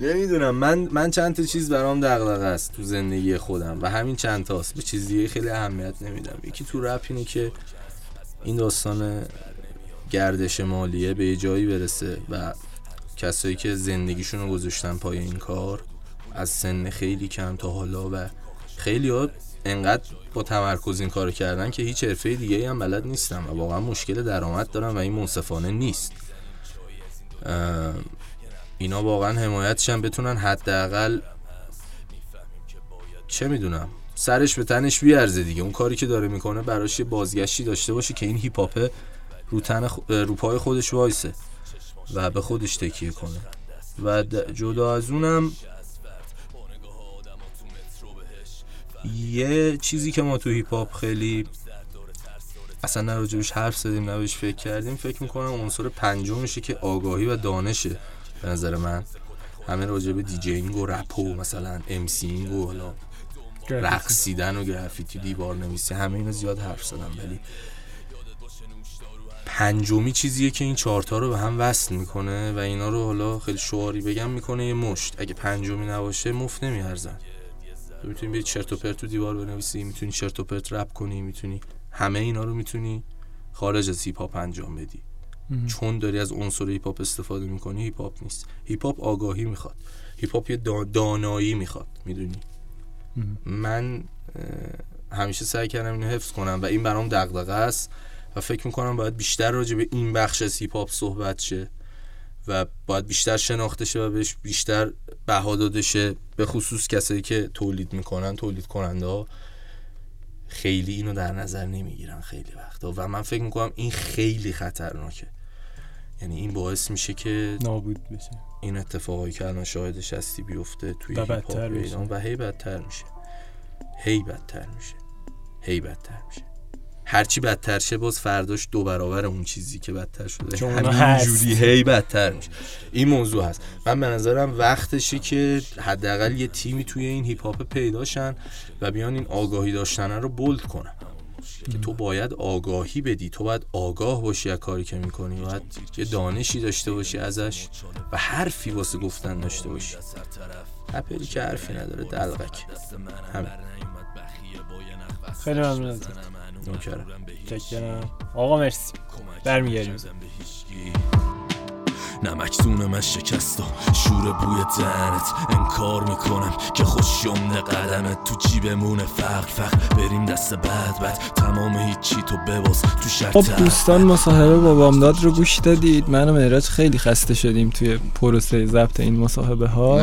نمی‌دونم. من من چند تا چیز برام دغدغه است تو زندگی خودم و همین چند تاست. به چیز دیگه خیلی اهمیت نمیدم. یکی تو رپ اینه که این داستان گردش مالیه به جایی برسه و کسایی که زندگیشون رو گذاشتن پای این کار از سن خیلی کم تا حالا و خیلی ها انقدر با تمرکز این کار کردن که هیچ حرفه دیگه هم بلد نیستم و واقعا مشکل درآمد دارم و این منصفانه نیست. اینا واقعا حمایتشن بتونن حداقل چه می‌دونم سرش به تنش بیارزه دیگه. اون کاری که داره می‌کنه براش یه بازگشتی داشته باشه که این هیپ هاپ رو تن خ- رو پای خودش وایسه و به خودش تکیه کنه. و جدا از اونم یه چیزی که ما تو هیپ هاپ خیلی اصلا نه حرف زدیم نه فکر کردیم. فکر می‌کنم عنصر پنجمشه که آگاهی و دانشه. به نظر من. همه راجب DJing و رپ و مثلا MCing و حالا رقصیدن و گرافیتی دیوار نویسی همه اینو زیاد حرف زدم ولی پنجمی چیزیه که این چهارتا رو به هم وصل می‌کنه و اینا رو حالا خیلی شعاری بگم می‌کنه یه مشت. اگه پنجمی نباشه مفت نمیارزن. تو می‌تونی به چرت و پرت تو دیوار بنویسی می‌تونی چرت و پرت رپ کنی می‌تونی همه اینا رو می‌تونی خارج از هیپ هاپ انجام بدی. چون داری از عنصر هیپ هاپ استفاده می‌کنی هیپ هاپ نیست. هیپ هاپ آگاهی می‌خواد. هیپ هاپ یه دا- دانایی می‌خواد می‌دونی؟ من همیشه سعی کردم اینو حفظ کنم و این برام دغدغه است و فکر می‌کنم باید بیشتر راجع به این بخش از هیپ هاپ صحبت شه و باید بیشتر شناخته شه و بهش بیشتر بها داده شه به خصوص کسایی که تولید می‌کنن تولید کننده ها. خیلی اینو در نظر نمی‌گیرن خیلی وقتا و من فکر می‌کنم این خیلی خطرناکه. یعنی این باعث میشه که نابود بشه. این اتفاقایی که الان شاهدش هستی بیفته توی و هیپ هاپ بدتر. ایران و هی بدتر میشه. هی بدتر میشه. هی بدتر میشه. هرچی بدتر شه باز فرداش دو برابر اون چیزی که بدتر شده. همینجوری هی بدتر میشه. این موضوع هست. من به نظرم وقتشه که حداقل یه تیمی توی این هیپ هاپ پیداشن و بیان این آگاهی داشتن رو bold کنن. که تو باید آگاهی بدی. تو باید آگاه باشی از کاری که می‌کنی. باید یه دانشی داشته باشی ازش و حرفی واسه گفتن داشته باشی. رپری که حرفی نداره دلغک. همین. خیلی ممنون ازت. نوکرم. آقا مرسی. برمیگردیم. نمکتون من شکست و شور بوی دهنت انکار می‌کنم که خوش یمن قدمت تو جیبمونه. فرق فرق بریم دست بعد بعد تمام هیچی تو بباز تو شرط خب دوستان مصاحبه با بامداد رو گوش دادید. من و مهراج خیلی خسته شدیم توی پروسه ضبط این مصاحبه ها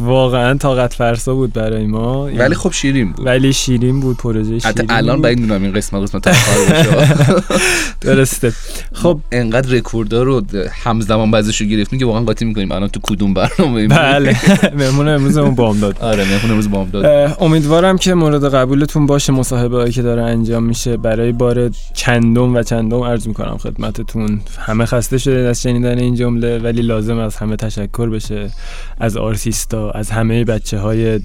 واقعا طاقت فرسا بود برای ما. ولی خب شیرین بود. ولی شیرین بود پروژه شیرین حتی الان. باید می‌دونم این قسمت قسمت درسته. خب. انقدر رکوردها رو همزمان بعضیش رو گرفتیم که واقعا قاطی می‌کنیم. الان تو کدوم برنامه بله. مهمون امروزمون بامداد. آره مهمون امروز بام داد اه، امیدوارم که مورد قبولتون باشه. مصاحبه هایی که داره انجام میشه. برای بار چندم و چندم عرض می‌کنم خدمتتون. همه خسته شده از شنیدن این جمله ولی لازم از همه تشکر بشه. از آرتیستا از همه بچه های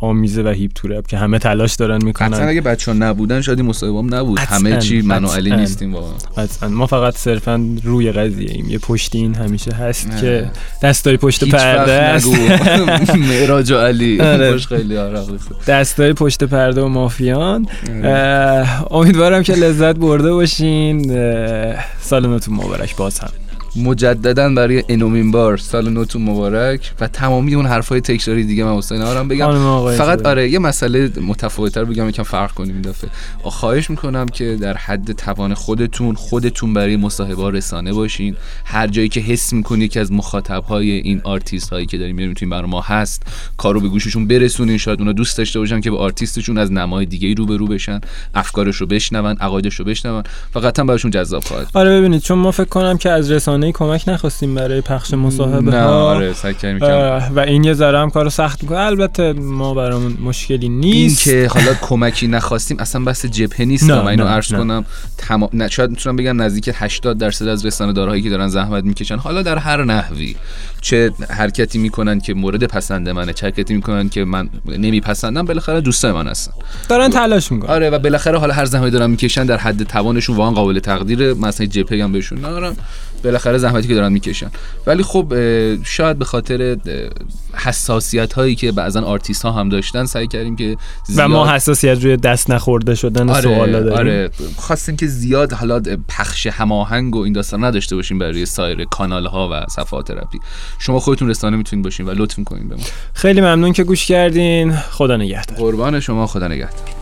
آمیزه و هیپ تورپ که همه تلاش دارن می‌کنن. اگه بچه ها نبودن شاید این مصاحبه هم نبود همه چی من و علی. نیستیم واقعا. ما فقط صرفا روی قضیه ایم یه پشت پشتین همیشه هست آره. که دستای پشت پرده است. معراج و علی. آره. خوش خیلی آره دستای پشت پرده و مافیان. اه، امیدوارم که لذت برده باشین. اه، سال نوتون مبارک. باز هم. مجددا برای انومین بار. سال نوتون مبارک. و تمامی اون حرفای تکراری دیگه من حسین آرام بگم. فقط. آره یه مسئله متفاوت‌تر بگم یکم فرق کنیم این دفعه. خواهش می‌کنم که در حد توان خودتون خودتون برای مصاحبه رسانه باشین. هر جایی که حس می‌کنید که از مخاطب های این آرتیست هایی که داریم می‌بینیم این برنامه هست کارو به گوششون برسونین. شاید اونا دوست داشته باشن که با آرتیستشون از نمای دیگه رو به رو بشن افکارش رو بشنون عقایدش رو بشنون. و قطعا براشون جذاب خواهد. آره ببینید چون ما فکر کنم که از رسانه کمک نخواستیم برای پخش مصاحبه نه ها. آره سعی و این یه ذره هم کارو سخت می‌کنه. البته ما برامون مشکلی این نیست. که حالا کمکی نخواستیم اصلا بحث جبهه نیست نه، من اینو عرض. کنم. تمام نه شاید می‌تونم بگم نزدیک 80 درصد از رسانه دارهایی که دارن زحمت می‌کشن حالا در هر نحوی. چه حرکتی می‌کنن که مورد پسند منه چه حرکتی می‌کنن که من نمیپسندم بالاخره دوستای من هستن. دارن تلاش می‌کنن. آره و بالاخره حالا هر زحمتی دارن می‌کشن در حد توانشون واقعا قابل تقدیر. مثلا گپی هم بهشون ندارم. بالاخره زحمتی که دارن می‌کشن. ولی خب شاید به خاطر حساسیت هایی که بعضا آرتیست ها هم داشتن سعی کردیم که و ما زیاد- حساسیت روی دست نخورده شدن آره سوالا داریم. آره. خواستیم که زیاد حالا پخش هماهنگ و این داستان نداشته باشیم برای سایر کانال ها و صفحات رپی. شما خودتون رسانه می‌تونید باشین و لطف می‌کنین به ما. خیلی ممنون که گوش کردین. خدا نگهدار. قربان شما خدا نگهدار.